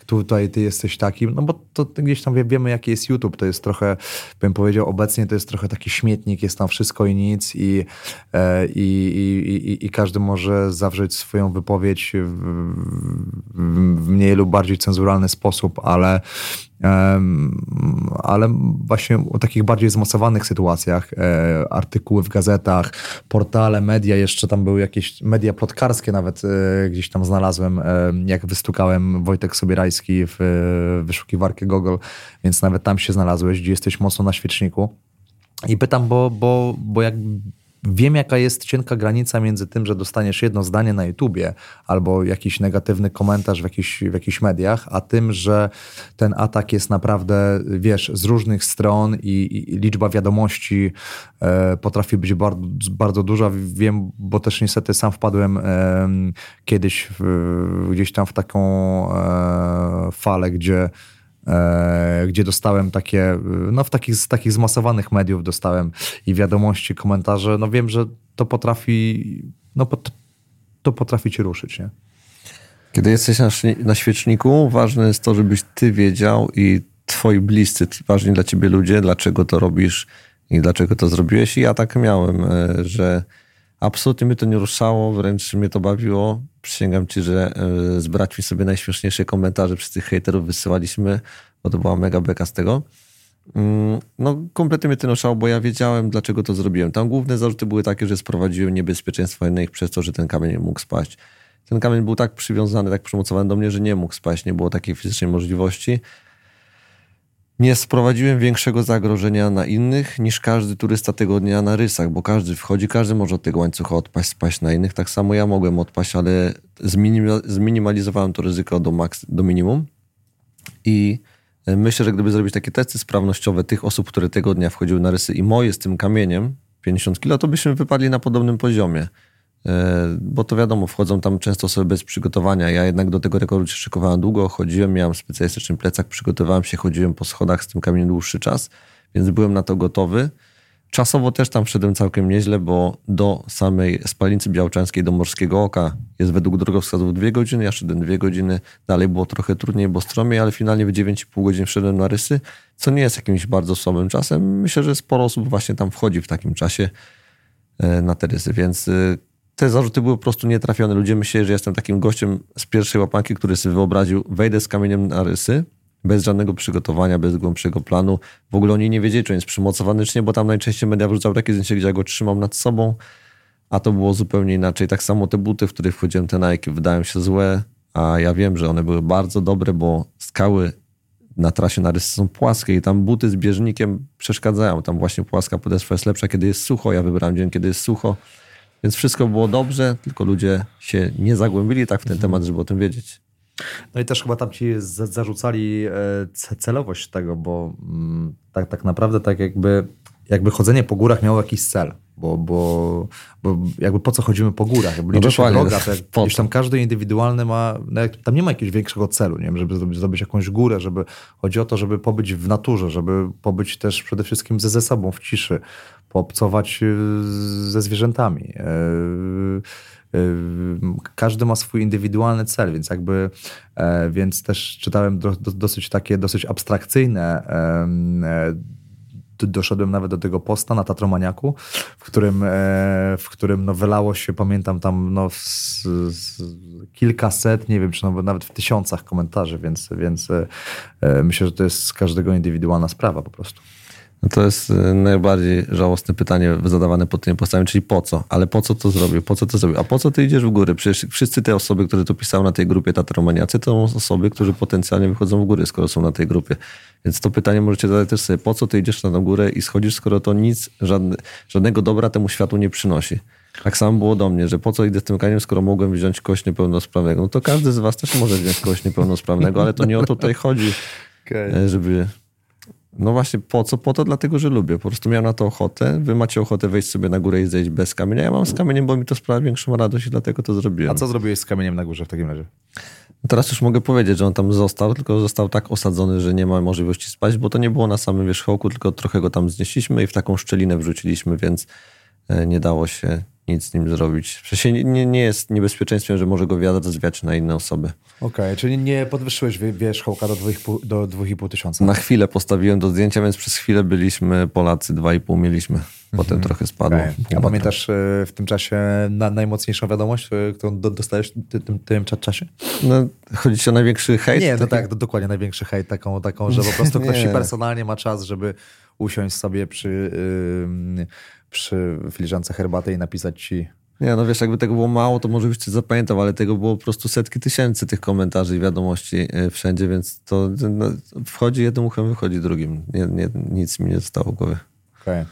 tutaj ty jesteś takim, no bo to gdzieś tam wiemy, jaki jest YouTube, to jest trochę, bym powiedział, obecnie to jest trochę taki śmietnik, jest tam wszystko i nic i, e, i, i, i, każdy może zawrzeć swoją wypowiedź w, w mniej lub bardziej cenzuralny sposób, ale ale właśnie o takich bardziej zmocowanych sytuacjach, e, artykuły w gazetach, portale, media, jeszcze tam były jakieś media plotkarskie nawet e, gdzieś tam znalazłem, jak wystukałem Wojtek Sobierajski w wyszukiwarkę Google, więc nawet tam się znalazłeś, gdzie jesteś mocno na świeczniku. I pytam, bo, bo, bo jak Wiem, jaka jest cienka granica między tym, że dostaniesz jedno zdanie na YouTubie albo jakiś negatywny komentarz w jakichś, w jakichś mediach, a tym, że ten atak jest naprawdę, wiesz, z różnych stron i, i liczba wiadomości e, potrafi być bardzo, bardzo duża. Wiem, bo też niestety sam wpadłem e, kiedyś w, gdzieś tam w taką e, falę, gdzie gdzie dostałem takie, no w takich, z takich zmasowanych mediów dostałem i wiadomości, komentarze, no wiem, że to potrafi, no to potrafi cię ruszyć, nie? Kiedy jesteś na, na świeczniku, ważne jest to, żebyś ty wiedział i twoi bliscy, ważni dla ciebie ludzie, dlaczego to robisz i dlaczego to zrobiłeś. I ja tak miałem, e, że absolutnie mnie to nie ruszało, wręcz mnie to bawiło. Przysięgam ci, że e, z braćmi sobie najśmieszniejsze komentarze przez tych hejterów wysyłaliśmy, bo to była mega beka z tego. Mm, no, kompletnie mnie to ruszało, bo ja wiedziałem, dlaczego to zrobiłem. Tam główne zarzuty były takie, że sprowadziłem niebezpieczeństwo innych przez to, że ten kamień mógł spaść. Ten kamień był tak przywiązany, tak przymocowany do mnie, że nie mógł spaść, nie było takiej fizycznej możliwości nie sprowadziłem większego zagrożenia na innych niż każdy turysta tego dnia na rysach, bo każdy wchodzi, każdy może od tego łańcucha odpaść, spaść na innych. Tak samo ja mogłem odpaść, ale zminimalizowałem to ryzyko do, max, do minimum. I e, myślę, że gdyby zrobić takie testy sprawnościowe tych osób, które tego dnia wchodziły na rysy i moje z tym kamieniem, 50 kilo, to byśmy wypadli na podobnym poziomie. E, bo to wiadomo, wchodzą tam często osoby bez przygotowania. Ja jednak do tego rekordu się szykowałem długo, chodziłem, miałem specjalistyczny plecak, przygotowałem się, chodziłem po schodach z tym kamieniem dłuższy czas, więc byłem na to gotowy. Czasowo też tam wszedłem całkiem nieźle, bo do samej spalnicy białczanskiej, do Morskiego Oka jest według drogowskazów dwie godziny, ja szedłem dwie godziny, dalej było trochę trudniej, bo stromiej, ale finalnie w 9,5 godzin wszedłem na rysy, co nie jest jakimś bardzo słabym czasem. Myślę, że sporo osób właśnie tam wchodzi w takim czasie e, na te rysy, więc e, te zarzuty były po prostu nietrafione. Ludzie myśleli, że jestem takim gościem z pierwszej łapanki, który sobie wyobraził, wejdę z kamieniem na rysy, bez żadnego przygotowania, bez głębszego planu. W ogóle oni nie wiedzieli, czy on jest przymocowany, czy nie, bo tam najczęściej media wrzucały takie zdjęcie, gdzie ja go trzymam nad sobą, a to było zupełnie inaczej. Tak samo te buty, w których wchodziłem, te Nike, wydają się złe, a ja wiem, że one były bardzo dobre, bo skały na trasie na rysy są płaskie i tam buty z bieżnikiem przeszkadzają. Tam właśnie płaska podeszwa jest lepsza, kiedy jest sucho. Ja wybrałem dzień, kiedy jest sucho. Więc wszystko było dobrze, tylko ludzie się nie zagłębili tak w ten temat, żeby o tym wiedzieć. No i też chyba tam ci zarzucali e, celowość tego, bo mm, tak, tak naprawdę tak jakby, jakby chodzenie po górach miało jakiś cel. Bo, bo, bo jakby po co chodzimy po górach? Jakby no liczy droga, to jak, tam każdy indywidualny ma, no tam nie ma jakiegoś większego celu, nie wiem, żeby zdobyć, zdobyć jakąś górę, żeby chodzi o to, żeby pobyć w naturze, żeby pobyć też przede wszystkim ze, ze sobą w ciszy, poobcować y, ze zwierzętami. E, e, każdy ma swój indywidualny cel, więc jakby, e, więc też czytałem dosyć takie, dosyć abstrakcyjne doszedłem nawet do tego posta na Tatromaniaku, w którym, w którym no wylało się, pamiętam tam no, z, z kilkaset, nie wiem, czy nawet w tysiącach komentarzy, więc, więc myślę, że to jest z każdego indywidualna sprawa po prostu. No to jest y, najbardziej żałosne pytanie zadawane pod tym postawem, czyli po co? Ale po co to zrobił? Po co to zrobił? A po co ty idziesz w góry? Przecież wszyscy te osoby, które tu pisały na tej grupie Tatromaniacy, to są osoby, które potencjalnie wychodzą w góry, skoro są na tej grupie. Więc to pytanie możecie zadać też sobie, po co ty idziesz na tę górę i schodzisz, skoro to nic, żadne, żadnego dobra temu światu nie przynosi. Tak samo było do mnie, że po co idę z tym kaniem, skoro mogłem wziąć kość niepełnosprawnego. No to każdy z was też może wziąć kość niepełnosprawnego, ale to nie o to tutaj chodzi okay. żeby no właśnie po co? Po to dlatego, że lubię. Po prostu miałem na to ochotę. Wy macie ochotę wejść sobie na górę i zejść bez kamienia. Ja mam z kamieniem, bo mi to sprawia większą radość i dlatego to zrobiłem. A co zrobiłeś z kamieniem na górze w takim razie? Teraz już mogę powiedzieć, że on tam został, tylko został tak osadzony, że nie ma możliwości spać, bo to nie było na samym wierzchołku, tylko trochę go tam znieśliśmy i w taką szczelinę wrzuciliśmy, więc e, nie dało się nic z nim zrobić. W sensie nie, nie jest niebezpieczeństwem, że może go wiatr zwiać na inne osoby. Okej, okay, czyli nie podwyższyłeś wierzchołka do 2,5 do 2,5 tysiąca? Na chwilę postawiłem do zdjęcia, więc przez chwilę byliśmy Polacy, 2,5 mieliśmy. Potem mm -hmm. trochę spadło. Okay. A pamiętasz e, w tym czasie na najmocniejszą wiadomość, e, którą dostałeś w tym, tym czasie? No, chodzi ci o największy hejt? Nie, to tak, to dokładnie największy hejt, taką, taką że po prostu ktoś personalnie ma czas, żeby usiąść sobie przy, yy, przy filiżance herbaty i napisać ci nie, no wiesz, jakby tego było mało, to może byś coś zapamiętał, ale tego było po prostu setki tysięcy tych komentarzy i wiadomości e, wszędzie, więc to no, wchodzi jednym uchem, wychodzi drugim. Nie, nie, nic mi nie zostało w głowie. Okay.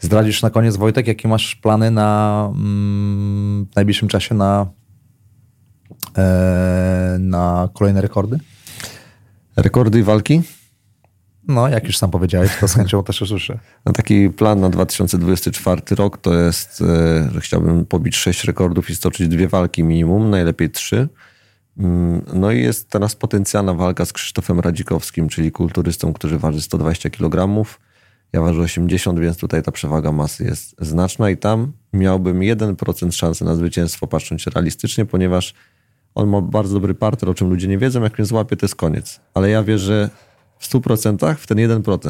Zdradzisz na koniec, Wojtek, jakie masz plany na mm, w najbliższym czasie na, e, na kolejne rekordy? Rekordy i walki? No, jak już sam powiedziałeś, to z chęcią też usłyszę. No, taki plan na 2024 rok to jest, e, że chciałbym pobić 6 rekordów i stoczyć dwie walki minimum, najlepiej trzy. Mm, no i jest teraz potencjalna walka z Krzysztofem Radzikowskim, czyli kulturystą, który waży 120 kg. Ja ważę 80, więc tutaj ta przewaga masy jest znaczna i tam miałbym 1% szansy na zwycięstwo, patrząc realistycznie, ponieważ on ma bardzo dobry parter, o czym ludzie nie wiedzą. Jak mnie złapie, to jest koniec. Ale ja wierzę w 100% w ten 1%.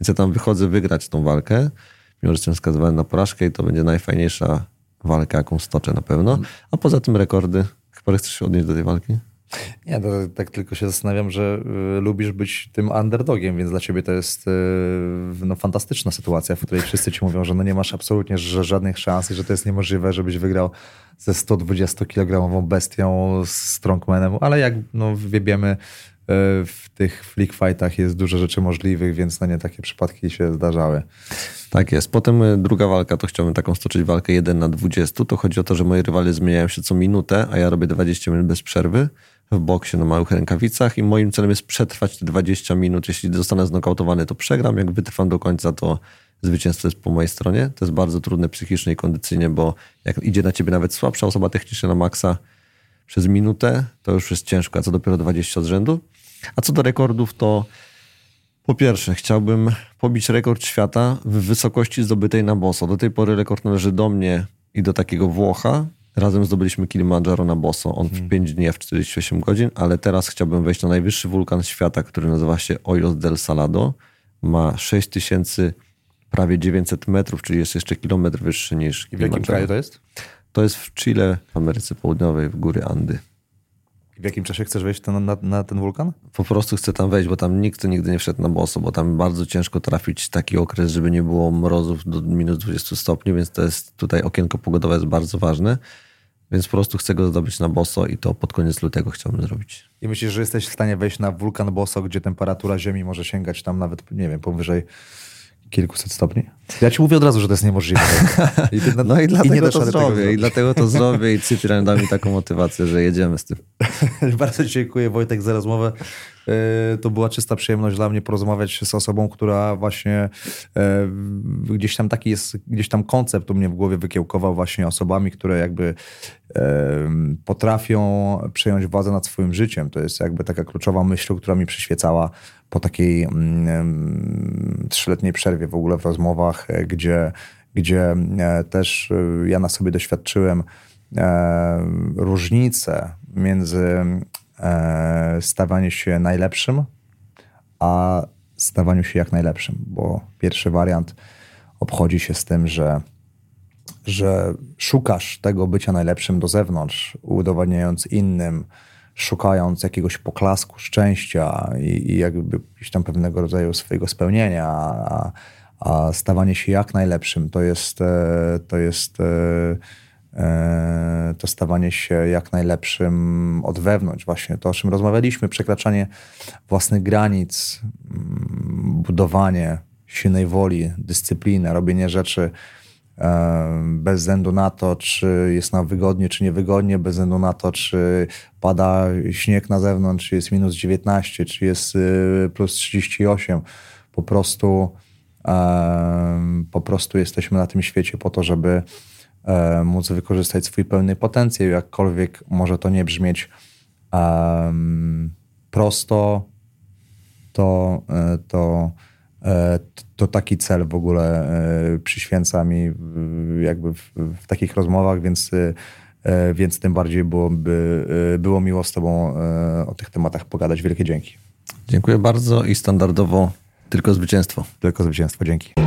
Więc ja tam wychodzę wygrać tą walkę, mimo że jestem skazywany na porażkę i to będzie najfajniejsza walka, jaką stoczę na pewno. A poza tym rekordy. Chyba chcesz się odnieść do tej walki? Nie, to, tak tylko się zastanawiam, że y, lubisz być tym underdogiem, więc dla ciebie to jest y, no, fantastyczna sytuacja, w której wszyscy ci mówią, że no nie masz absolutnie żadnych szans i że to jest niemożliwe, żebyś wygrał ze 120-kilogramową bestią z strongmanem, ale jak no, wiemy, w tych flick fightach jest dużo rzeczy możliwych, więc na nie takie przypadki się zdarzały. Tak jest. Potem e, druga walka, to chciałbym taką stoczyć walkę 1 na 20. To chodzi o to, że moi rywale zmieniają się co minutę, a ja robię 20 minut bez przerwy w boksie na małych rękawicach i moim celem jest przetrwać te 20 minut. Jeśli zostanę znokautowany, to przegram. Jak wytrwam do końca, to zwycięstwo jest po mojej stronie. To jest bardzo trudne psychicznie i kondycyjnie, bo jak idzie na ciebie nawet słabsza osoba technicznie na maksa przez minutę, to już jest ciężko, a co dopiero 20 z rzędu. A co do rekordów, to po pierwsze chciałbym pobić rekord świata w wysokości zdobytej na boso. Do tej pory rekord należy do mnie i do takiego Włocha. Razem zdobyliśmy Kilimandżaro na boso. On w 5 hmm. dni, w 48 godzin, ale teraz chciałbym wejść na najwyższy wulkan świata, który nazywa się Ojos del Salado. Ma 6000 prawie 900 metrów, czyli jest jeszcze kilometr wyższy niż I w jakim kraju to jest? To jest w Chile, w Ameryce Południowej, w góry Andy. W jakim czasie chcesz wejść ten, na, na, ten wulkan? Po prostu chcę tam wejść, bo tam nikt nigdy nie wszedł na boso, bo tam bardzo ciężko trafić taki okres, żeby nie było mrozów do minus 20 stopni, więc to jest tutaj okienko pogodowe jest bardzo ważne. Więc po prostu chcę go zdobyć na boso i to pod koniec lutego chciałbym zrobić. I myślisz, że jesteś w stanie wejść na wulkan boso, gdzie temperatura ziemi może sięgać tam nawet, nie wiem, powyżej kilkuset stopni. Ja ci mówię od razu, że to jest niemożliwe. I ty, no i dlatego i to zrobię. I dlatego to zrobię i Cyprian da mi taką motywację, że jedziemy z tym. Bardzo dziękuję Wojtek za rozmowę. E, to była czysta przyjemność dla mnie porozmawiać z osobą, która właśnie e, gdzieś tam taki jest, gdzieś tam koncept u mnie w głowie wykiełkował właśnie osobami, które jakby e, potrafią przejąć władzę nad swoim życiem. To jest jakby taka kluczowa myśl, która mi przyświecała po takiej mm, trzyletniej przerwie w ogóle w rozmowach, gdzie, gdzie też ja na sobie doświadczyłem różnice między e, stawanie się najlepszym, a stawaniu się jak najlepszym, bo pierwszy wariant obchodzi się z tym, że, że szukasz tego bycia najlepszym do zewnątrz, udowadniając innym, szukając jakiegoś poklasku, szczęścia i, i jakby tam pewnego rodzaju swojego spełnienia, a, a stawanie się jak najlepszym to jest, e, to jest e, E, to stawanie się jak najlepszym od wewnątrz, właśnie to, o czym rozmawialiśmy, przekraczanie własnych granic, mm, budowanie silnej woli, dyscypliny, robienie rzeczy bez względu na to, czy jest nam wygodnie, czy niewygodnie, bez względu na to, czy pada śnieg na zewnątrz, czy jest minus 19, czy jest plus 38. Po prostu, po prostu jesteśmy na tym świecie po to, żeby e, móc wykorzystać swój pełny potencjał, jakkolwiek może to nie brzmieć prosto, to, e, to, e, to taki cel w ogóle przyświęca mi jakby w, w takich rozmowach, więc, więc tym bardziej byłoby, było miło z Tobą o tych tematach pogadać. Wielkie dzięki. Dziękuję bardzo i standardowo tylko zwycięstwo. Tylko zwycięstwo. Dzięki.